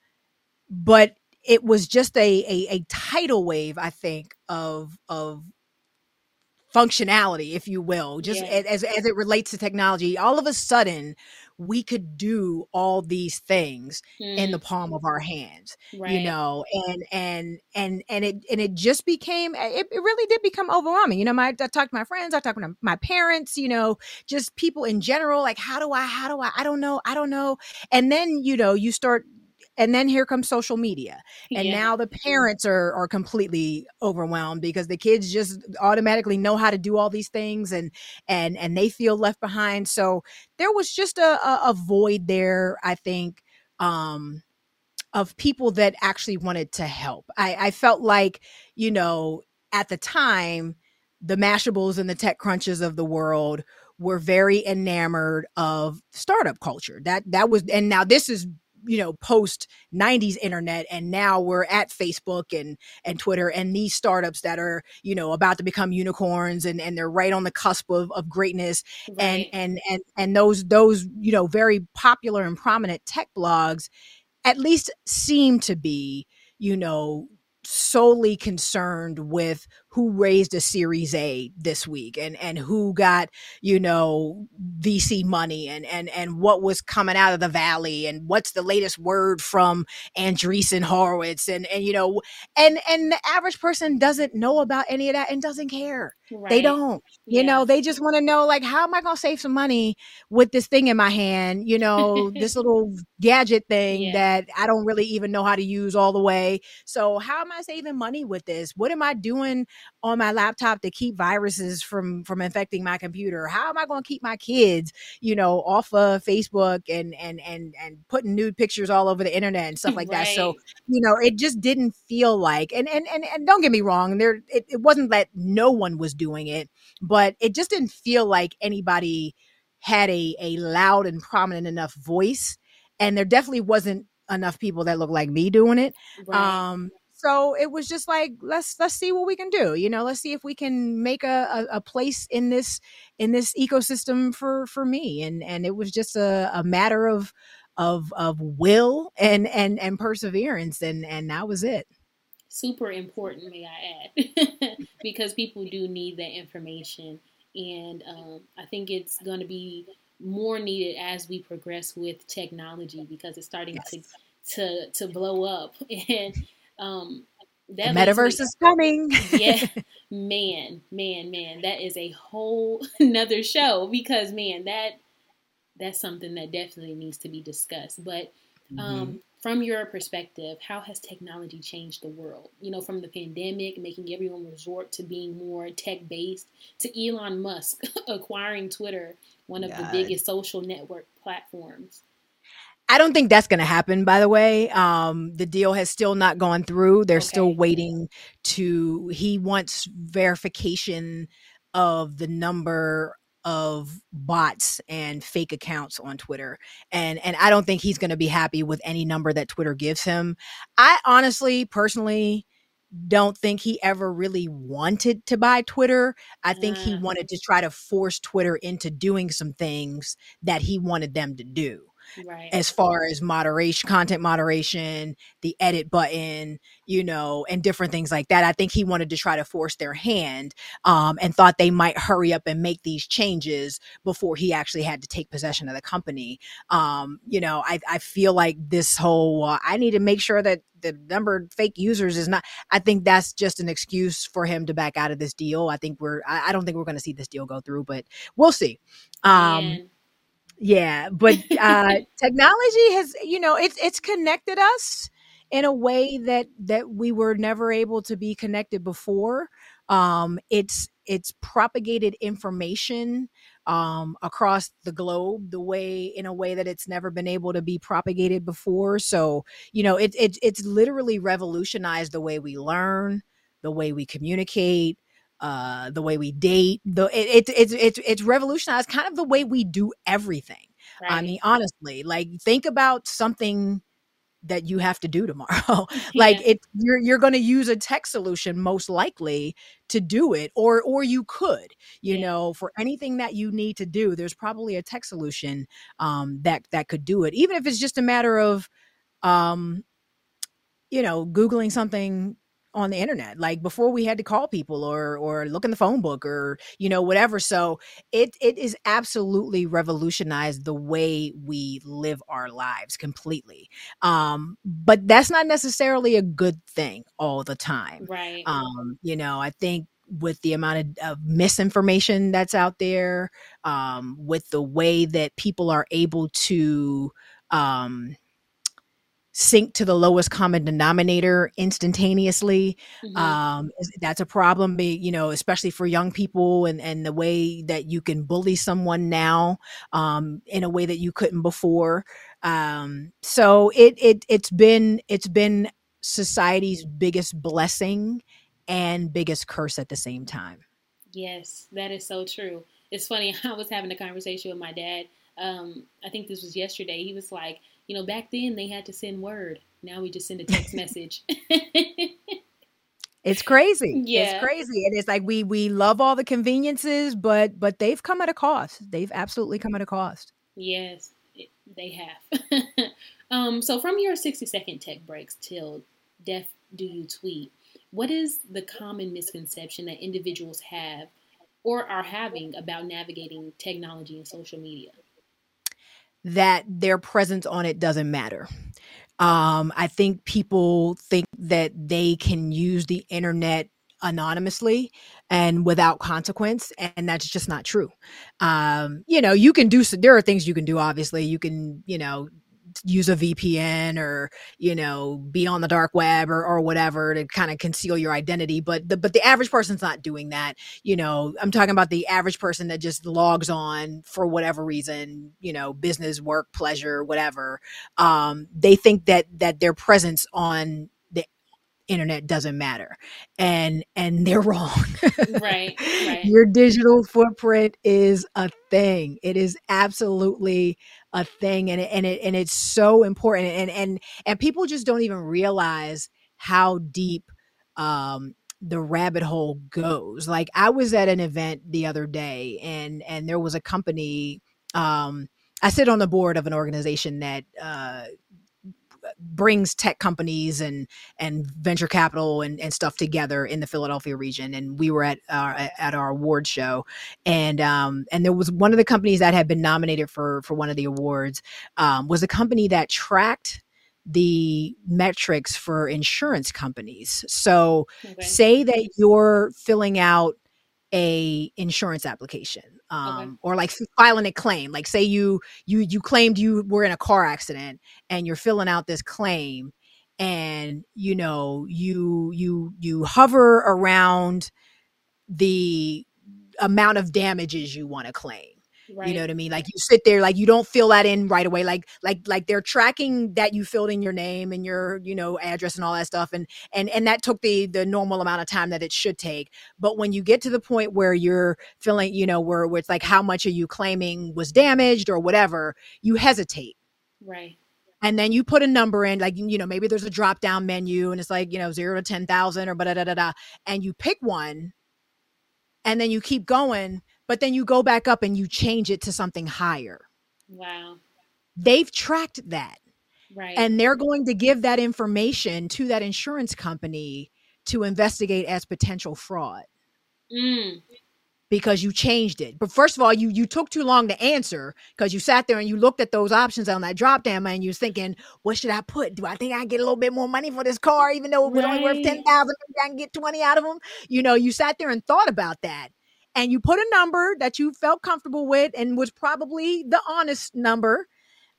but it was just a, a a tidal wave. I think of of functionality, if you will, just Yeah. as as it relates to technology. All of a sudden, we could do all these things in the palm of our hands Mm, right. you know and and and and it and it just became it, it really did become overwhelming you know my i talked to my friends i talked to my parents you know just people in general like how do i how do i i don't know i don't know and then you know you start and then here comes social media and Yeah. now the parents are are completely overwhelmed because the kids just automatically know how to do all these things and and and they feel left behind. So there was just a a, a void there i think um of people that actually wanted to help. I i felt like you know at the time the mashables and the tech crunches of the world were very enamored of startup culture. That that was and now this is you know post 90s internet and now we're at facebook and and twitter and these startups that are you know about to become unicorns and and they're right on the cusp of, of greatness. And and and and those those you know very popular and prominent tech blogs at least seem to be you know solely concerned with who raised a series a this week and and who got you know vc money and and and what was coming out of the valley and what's the latest word from andreessen horowitz and and you know and and the average person doesn't know about any of that and doesn't care. They don't. You Yeah. know they just want to know like how am i going to save some money with this thing in my hand? You know this little gadget thing Yeah. that i don't really even know how to use all the way. So how am i saving money with this? What am i doing on my laptop to keep viruses from from infecting my computer. How am i going to keep my kids you know off of facebook and and and and putting nude pictures all over the internet and stuff like that? So you know it just didn't feel like and and and, and don't get me wrong there it, it wasn't that no one was doing it but it just didn't feel like anybody had a a loud and prominent enough voice and there definitely wasn't enough people that looked like me doing it. Right. um so it was just like let's let's see what we can do you know let's see if we can make a, a, a place in this in this ecosystem for for me and and it was just a, a matter of of of will and and and perseverance and and that was it. Super important, may I add, because people do need that information, and um, I think it's going to be more needed as we progress with technology because it's starting to to to blow up, and um, that leads me- metaverse is coming yeah, man, man, man, that is a whole another show because man, that that's something that definitely needs to be discussed. But Mm-hmm. um, from your perspective, how has technology changed the world? You know, from the pandemic, making everyone resort to being more tech based, to Elon Musk acquiring Twitter, one of the biggest social network platforms. I don't think that's going to happen. By the way, um, the deal has still not gone through. They're still waiting to. He wants verification of the number of bots and fake accounts on Twitter, and and I don't think he's going to be happy with any number that Twitter gives him. I honestly, personally. Don't think he ever really wanted to buy Twitter. I think he Ah. wanted to try to force Twitter into doing some things that he wanted them to do Right. as far as moderation, content moderation, the edit button, you know, and different things like that. I think he wanted to try to force their hand um, and thought they might hurry up and make these changes before he actually had to take possession of the company. Um, you know, I, I feel like this whole, uh, I need to make sure that the number of fake users is not, I think that's just an excuse for him to back out of this deal. I think we're, I, I don't think we're going to see this deal go through, but we'll see. Um, Man. Yeah, but uh technology has, you know, it's it's connected us in a way that that we were never able to be connected before. Um it's it's propagated information um across the globe the way in a way that it's never been able to be propagated before. So, you know, it, it it's literally revolutionized the way we learn, the way we communicate, uh the way we date the it, it, it's it's it's revolutionized kind of the way we do everything Right. i mean honestly like think about something that you have to do tomorrow like Yeah. it you're you're going to use a tech solution most likely to do it or or you could you Yeah. know for anything that you need to do there's probably a tech solution um that that could do it even if it's just a matter of um you know googling something on the internet like before we had to call people or or look in the phone book or you know whatever. So it it is absolutely revolutionized the way we live our lives completely. Um but that's not necessarily a good thing all the time. Right. um you know i think with the amount of, of misinformation that's out there um with the way that people are able to um sink to the lowest common denominator instantaneously Mhm. um that's a problem you know especially for young people and and the way that you can bully someone now um in a way that you couldn't before um so it it it's been it's been society's biggest blessing and biggest curse at the same time Yes, that is so true. It's funny. I was having a conversation with my dad. Um, I think this was yesterday. He was like, you know, back then they had to send word. Now we just send a text message. it's crazy Yeah. it's crazy and it's like we we love all the conveniences but but they've come at a cost they've absolutely come at a cost yes, it, they have. um, so from your 60 second tech breaks 'Til Death Do You Tweet, what is the common misconception that individuals have or are having about navigating technology and social media? That their presence on it doesn't matter. Um, I think people think that they can use the internet anonymously and without consequence, and that's just not true. Um, you know, you can do there are things you can do. Obviously, you can you know use a VPN or you know be on the dark web or, or whatever to kind of conceal your identity. But the but the average person's not doing that you know i'm talking about the average person that just logs on for whatever reason you know business work pleasure whatever um they think that that their presence on internet doesn't matter and and they're wrong. Right, right. your digital footprint is a thing. It is absolutely a thing and it, and it and it's so important and and and people just don't even realize how deep um the rabbit hole goes. Like i was at an event the other day and and there was a company um i sit on the board of an organization that uh brings tech companies and and venture capital and, and stuff together in the Philadelphia region. And we were at our at our award show, and um and there was one of the companies that had been nominated for for one of the awards um, was a company that tracked the metrics for insurance companies. So Okay. say that you're filling out a insurance application um, or like filing a claim like say you you you claimed you were in a car accident and you're filling out this claim and you know you you you hover around the amount of damages you want to claim Right. you know what i mean like you sit there like you don't fill that in right away like like like they're tracking that you filled in your name and your you know address and all that stuff and and and that took the the normal amount of time that it should take but when you get to the point where you're feeling you know where, where it's like how much are you claiming was damaged or whatever you hesitate right. and then you put a number in like you know maybe there's a drop down menu and it's like you know 0 to 10,000 or da da da da and you pick one and then you keep going but then you go back up and you change it to something higher Wow. they've tracked that Right. and they're going to give that information to that insurance company to investigate as potential fraud mm, because you changed it. But first of all, you you took too long to answer because you sat there and you looked at those options on that drop down and you was thinking, what should I put? Do I think I can get a little bit more money for this car, even though it was only worth ten thousand? I can get twenty out of them. You know, you sat there and thought about that. And you put a number that you felt comfortable with and was probably the honest number.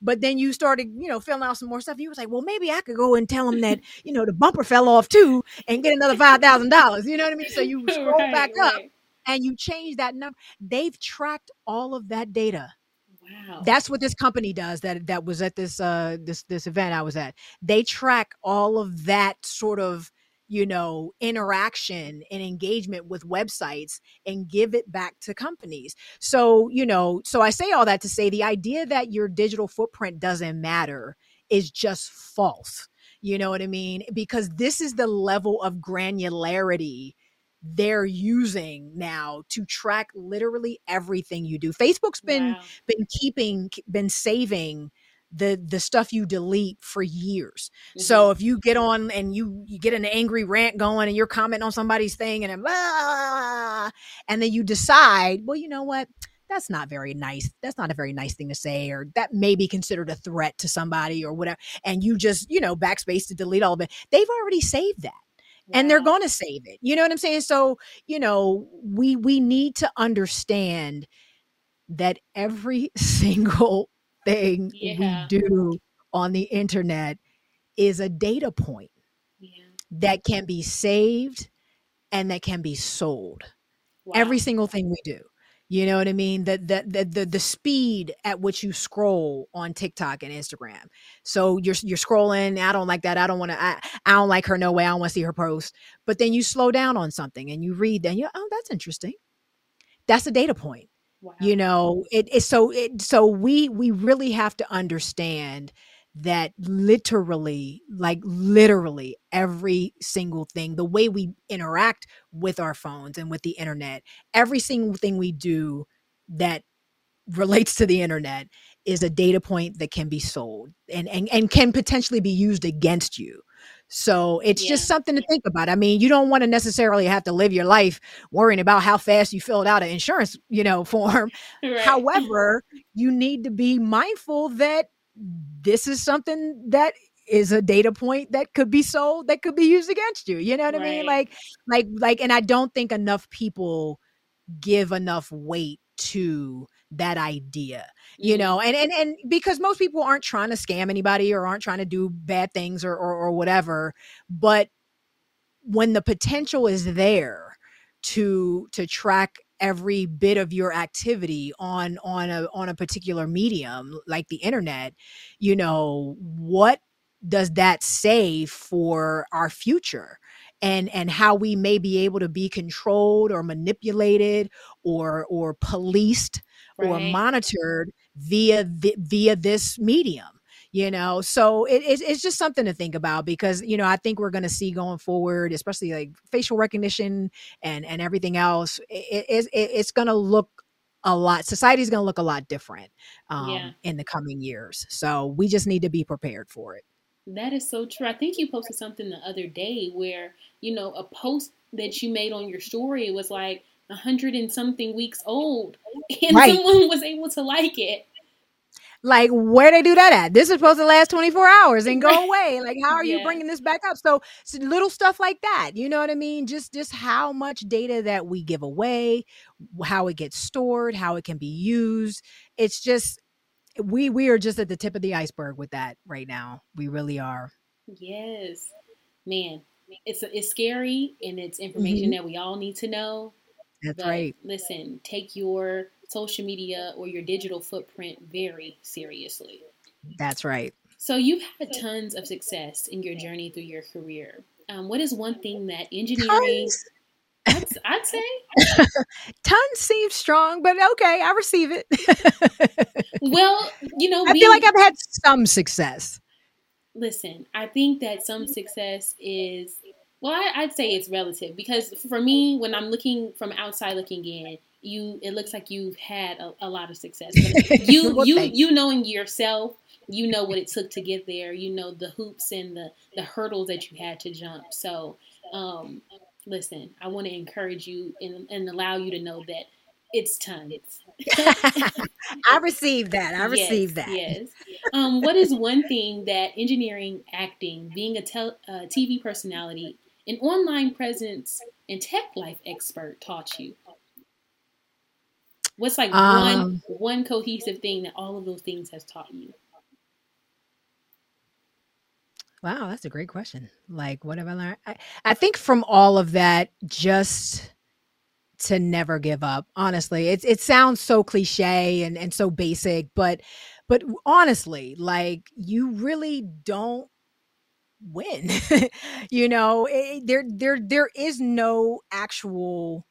But then you started, you know, filling out some more stuff. You was like, well, maybe I could go and tell them that, you know, the bumper fell off too and get another five thousand dollars. You know what I mean? So you scroll right, back up and you change that number. They've tracked all of that data. Wow. That's what this company does. That that was at this uh this this event I was at. They track all of that sort of you know interaction and engagement with websites and give it back to companies. So you know, so I say all that to say the idea that your digital footprint doesn't matter is just false. You know what I mean? Because this is the level of granularity they're using now to track literally everything you do. Facebook's been Wow. been keeping been saving the the stuff you delete for years. Mm-hmm. So if you get on and you you get an angry rant going and you're commenting on somebody's thing and blah, and then you decide, well, you know what? That's not very nice. That's not a very nice thing to say, or that may be considered a threat to somebody or whatever. And you just, you know, backspace to delete all of it. They've already saved that. Wow. and they're going to save it you know what i'm saying so you know we we need to understand that every single thing yeah. we do on the internet is a data point yeah. that can be saved and that can be sold. Wow. Every single thing we do. You know what I mean? The, the the the the speed at which you scroll on TikTok and Instagram. So you're you're scrolling. I don't like that. I don't want to. I, I don't like her. No way. I don't want to see her post. But then you slow down on something and you read. Then you oh that's interesting. That's a data point. Wow. You know, it is so it so we we really have to understand that literally like literally every single thing the way we interact with our phones and with the internet every single thing we do that relates to the internet is a data point that can be sold and and, and can potentially be used against you so it's yeah. just something to think about. I mean, you don't want to necessarily have to live your life worrying about how fast you filled out an insurance, you know, form. Right. However, you need to be mindful that this is something that is a data point that could be sold that could be used against you. You know what right. I mean? Like like like and I don't think enough people give enough weight to that idea you mm-hmm. know and and and because most people aren't trying to scam anybody or aren't trying to do bad things or or, or whatever but when the potential is there to to track every bit of your activity on on a on a particular medium like the internet you know what does that say for our future and and how we may be able to be controlled or manipulated or or policed right. or monitored via via this medium you know so it, it's, it's just something to think about because you know i think we're going to see going forward especially like facial recognition and and everything else it, it, it's going to look a lot society's going to look a lot different um, yeah. in the coming years so we just need to be prepared for it that is so true. I think you posted something the other day where, you know, a post that you made on your story was like a hundred and something weeks old. And right. someone was able to like it. Like, where they do that at? This is supposed to last 24 hours and go away. Like, how are yeah. you bringing this back up? So, so, little stuff like that. You know what I mean? Just just how much data that we give away, how it gets stored, how it can be used. It's just we we are just at the tip of the iceberg with that right now. We really are. Yes, man, it's it's scary and it's information mm-hmm. that we all need to know. That's but right. Listen, take your social media or your digital footprint very seriously. That's right. So you've had tons of success in your journey through your career. Um, what is one thing that engineering? Tons. I'd, I'd say tons seems strong, but okay, I receive it. well, you know, I feel like I've had some success. Listen, I think that some success is well, I, would say it's relative because for me, when I'm looking from outside looking in, you it looks like you've had a, a lot of success. you well, you you knowing yourself, you know what it took to get there. You know the hoops and the the hurdles that you had to jump. So, um, listen, I want to encourage you and, and allow you to know that it's tons. I received that. I received yes, that. Yes. Um, what is one thing that engineering, acting, being a tel- uh, TV personality, an online presence, and tech life expert taught you? What's like um, one one cohesive thing that all of those things has taught you? Wow, that's a great question. Like, what have I learned? I, I think from all of that, just to never give up. Honestly, it's it sounds so cliche and and so basic, but but honestly, like you really don't win. you know, it, there there there is no actual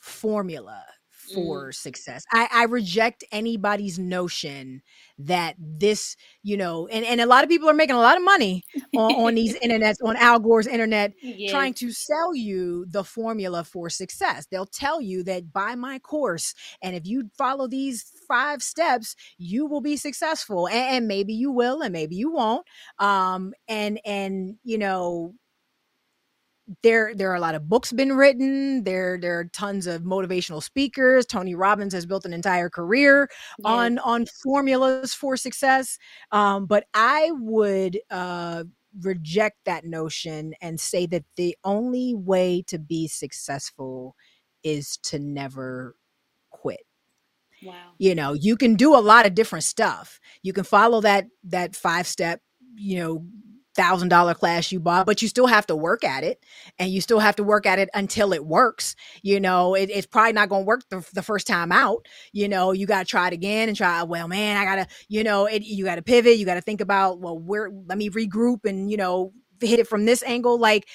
formula for mm. success. I, I reject anybody's notion that this, you know, and, and a lot of people are making a lot of money on, on these internets, on Al Gore's internet, yes. trying to sell you the formula for success. They'll tell you that buy my course, and if you follow these five steps, you will be successful. And, and maybe you will, and maybe you won't. Um, and and you know, there there are a lot of books been written there there are tons of motivational speakers tony robbins has built an entire career yeah. on on formulas for success um, but i would uh, reject that notion and say that the only way to be successful is to never wow you know you can do a lot of different stuff you can follow that that five step you know thousand dollar class you bought, but you still have to work at it and you still have to work at it until it works. You know, it, it's probably not going to work the, the, first time out. You know, you got to try it again and try, well, man, I got to, you know, it, you got to pivot. You got to think about, well, where, let me regroup and, you know, hit it from this angle. Like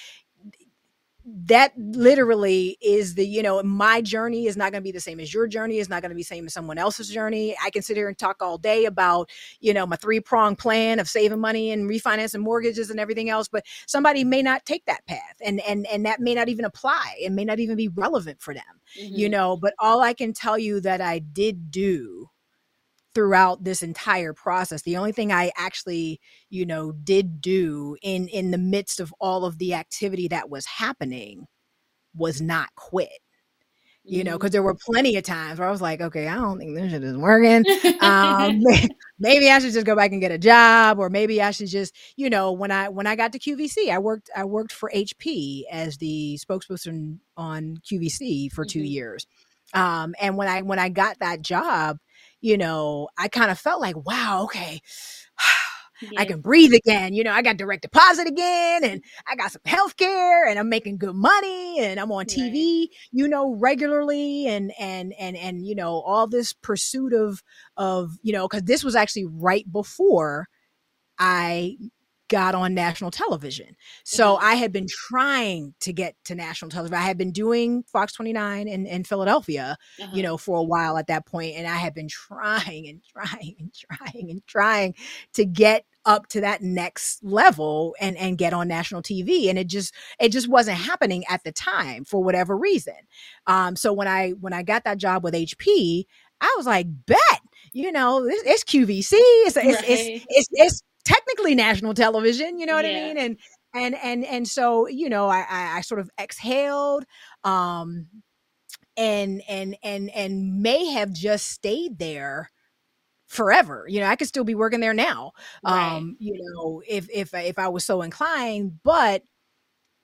that literally is the you know my journey is not going to be the same as your journey is not going to be the same as someone else's journey i can sit here and talk all day about you know my three prong plan of saving money and refinancing mortgages and everything else but somebody may not take that path and and and that may not even apply it may not even be relevant for them mm-hmm. you know but all i can tell you that i did do throughout this entire process the only thing i actually you know did do in in the midst of all of the activity that was happening was not quit you know because mm. there were plenty of times where i was like okay i don't think this shit is working um, maybe i should just go back and get a job or maybe i should just you know when i when i got to qvc i worked i worked for hp as the spokesperson on qvc for two mm-hmm. years um, and when i when i got that job you know, I kind of felt like, wow, okay. I can breathe again. You know, I got direct deposit again and I got some health care and I'm making good money and I'm on TV, right. you know, regularly and and and and you know, all this pursuit of of, you know, cuz this was actually right before I got on national television. So mm-hmm. I had been trying to get to national television. I had been doing Fox 29 in, in Philadelphia, uh-huh. you know, for a while at that point, And I had been trying and trying and trying and trying to get up to that next level and and get on national TV and it just it just wasn't happening at the time for whatever reason. Um so when I when I got that job with HP, I was like, bet, you know, it's, it's QVC, it's, right. it's, it's, it's, it's, technically national television, you know what yeah. I mean? And and and and so you know, I, I, I sort of exhaled, um, and and and and may have just stayed there forever. You know, I could still be working there now. Right. Um, you know, if if if I was so inclined, but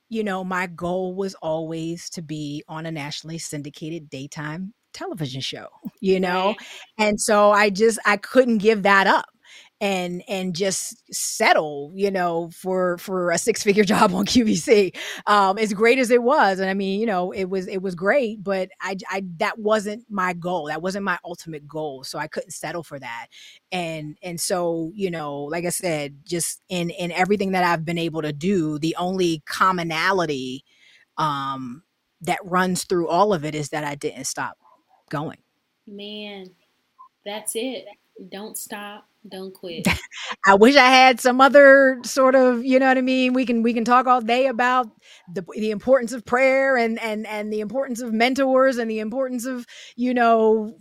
you know, my goal was always to be on a nationally syndicated daytime television show, you know? Right. And so I just I couldn't give that up and and just settle you know for for a six figure job on qvc um as great as it was and i mean you know it was it was great but i i that wasn't my goal that wasn't my ultimate goal so i couldn't settle for that and and so you know like i said just in in everything that i've been able to do the only commonality um that runs through all of it is that i didn't stop going. Man that's it. Don't stop don't quit. I wish I had some other sort of, you know what I mean. We can we can talk all day about the the importance of prayer and and and the importance of mentors and the importance of you know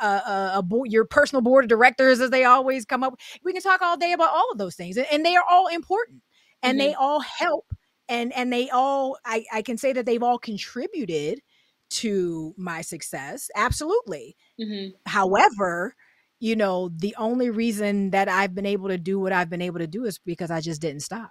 uh, uh, a bo- your personal board of directors as they always come up. We can talk all day about all of those things, and, and they are all important, and mm-hmm. they all help, and and they all I I can say that they've all contributed to my success. Absolutely. Mm-hmm. However you know, the only reason that I've been able to do what I've been able to do is because I just didn't stop.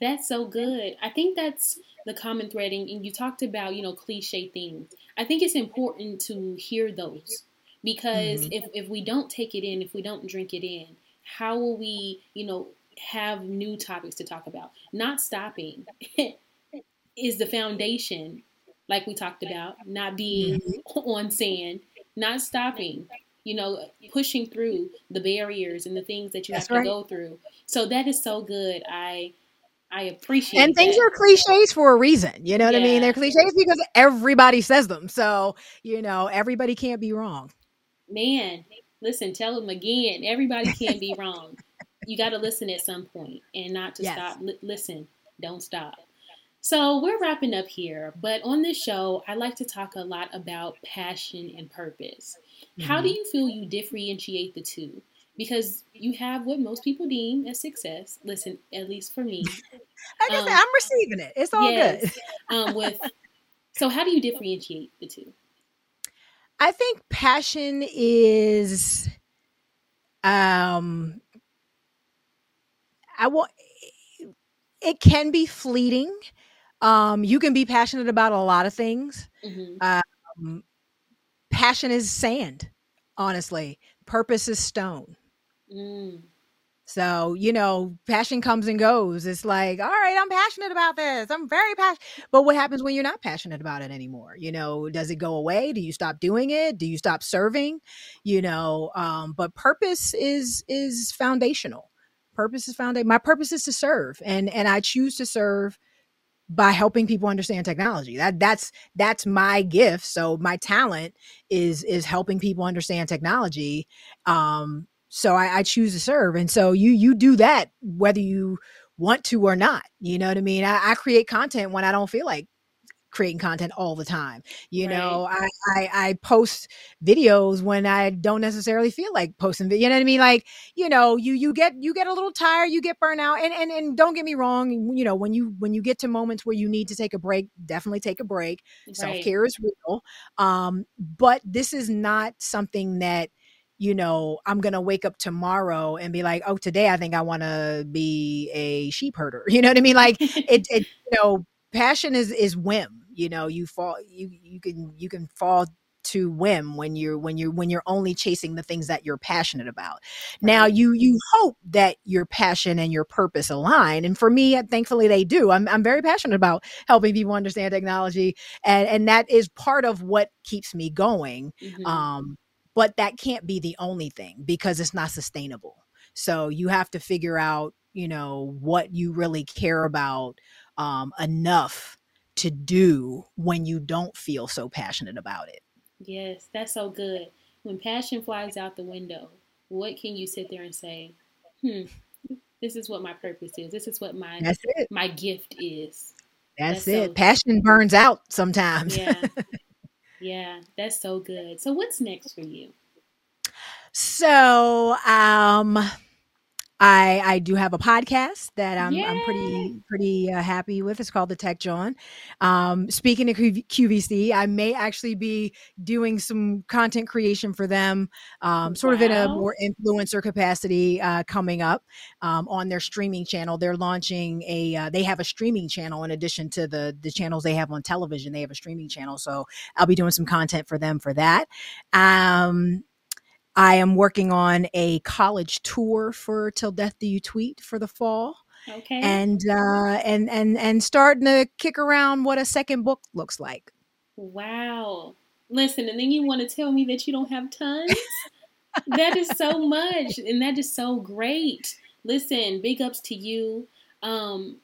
That's so good. I think that's the common thread. And you talked about, you know, cliche things. I think it's important to hear those because mm-hmm. if, if we don't take it in, if we don't drink it in, how will we, you know, have new topics to talk about? Not stopping is the foundation, like we talked about, not being mm-hmm. on sand, not stopping you know, pushing through the barriers and the things that you That's have to go through. So that is so good. I I appreciate And things that. are cliches for a reason. You know what yeah. I mean? They're cliches because everybody says them. So, you know, everybody can't be wrong. Man, listen, tell them again. Everybody can't be wrong. You got to listen at some point and not to yes. stop. L- listen, don't stop. So we're wrapping up here, but on this show, I like to talk a lot about passion and purpose. Mm-hmm. How do mm-hmm. you feel you differentiate the two? Because you have what most people deem as success. Listen, at least for me. like um, I said, I'm receiving it. It's all yes, good. um, with so, how do you differentiate the two? I think passion is, um, I want. It can be fleeting um, you can be passionate about a lot of things. Mm-hmm. Um, passion is sand, honestly. Purpose is stone. Mm. So, you know, passion comes and goes. It's like, all right, I'm passionate about this. I'm very passionate. But what happens when you're not passionate about it anymore? You know, does it go away? Do you stop doing it? Do you stop serving? You know, um, but purpose is is foundational. Purpose is foundational. My purpose is to serve and and I choose to serve by helping people understand technology. That that's that's my gift. So my talent is is helping people understand technology um so I, I choose to serve. And so you you do that whether you want to or not you know what i mean? I, I create content when i don't feel like creating content all the time. You right. know, I, I, I post videos when I don't necessarily feel like posting. You know what I mean? Like, you know, you you get you get a little tired, you get burnt out, and and and don't get me wrong. You know, when you when you get to moments where you need to take a break, definitely take a break. Right. Self care is real, um, but this is not something that you know, I'm going to wake up tomorrow and be like, oh, today I think I want to be a sheep herder. You know what I mean? Like it, it, you know, passion is, is whim you know you fall you you can you can fall to whim when you're when you're when you're only chasing the things that you're passionate about. Now you you hope that your passion and your purpose align and for me thankfully they do. I'm, I'm very passionate about helping people understand technology and and that is part of what keeps me going mm-hmm. um but that can't be the only thing because it's not sustainable. So you have to figure out you know what you really care about um enough to do when you don't feel so passionate about it. Yes, that's so good. When passion flies out the window, what can you sit there and say, hmm, this is what my purpose is. This is what my that's it. my gift is. That's, that's it. So passion burns out sometimes. Yeah. yeah, that's so good. So what's next for you? So, um I I do have a podcast that I'm, I'm pretty pretty uh, happy with. It's called the Tech John. Um, speaking of QVC, I may actually be doing some content creation for them, um, sort wow. of in a more influencer capacity uh, coming up um, on their streaming channel. They're launching a uh, they have a streaming channel in addition to the the channels they have on television. They have a streaming channel, so I'll be doing some content for them for that. Um, I am working on a college tour for 'Til Death Do You Tweet for the fall. Okay. And uh and and and starting to kick around what a second book looks like. Wow. Listen, and then you want to tell me that you don't have tons? that is so much and that is so great. Listen, big ups to you um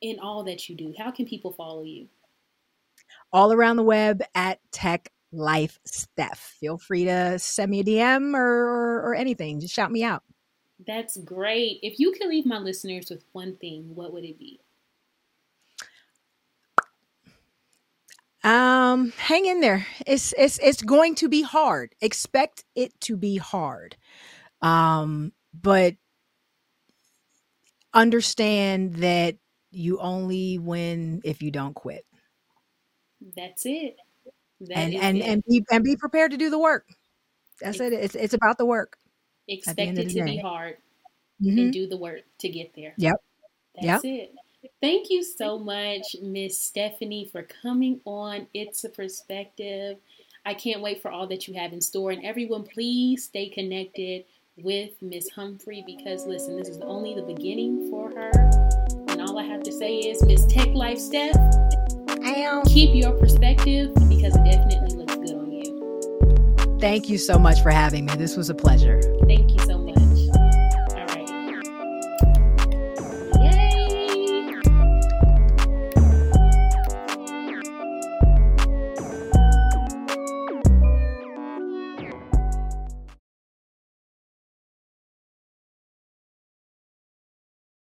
in all that you do. How can people follow you? All around the web at Tech Life Steph. Feel free to send me a DM or, or, or anything. Just shout me out. That's great. If you could leave my listeners with one thing, what would it be? Um, hang in there. It's it's it's going to be hard. Expect it to be hard. Um, but understand that you only win if you don't quit. That's it. That and and it. and be and be prepared to do the work. That's it. It's it's about the work. Expect it to day. be hard mm-hmm. and do the work to get there. Yep. That's yep. it. Thank you so much, Miss Stephanie, for coming on. It's a perspective. I can't wait for all that you have in store. And everyone, please stay connected with Miss Humphrey because listen, this is only the beginning for her. And all I have to say is, Miss Tech Life Steph, keep your perspective because it definitely looks good on you. Thank you so much for having me. This was a pleasure. Thank you so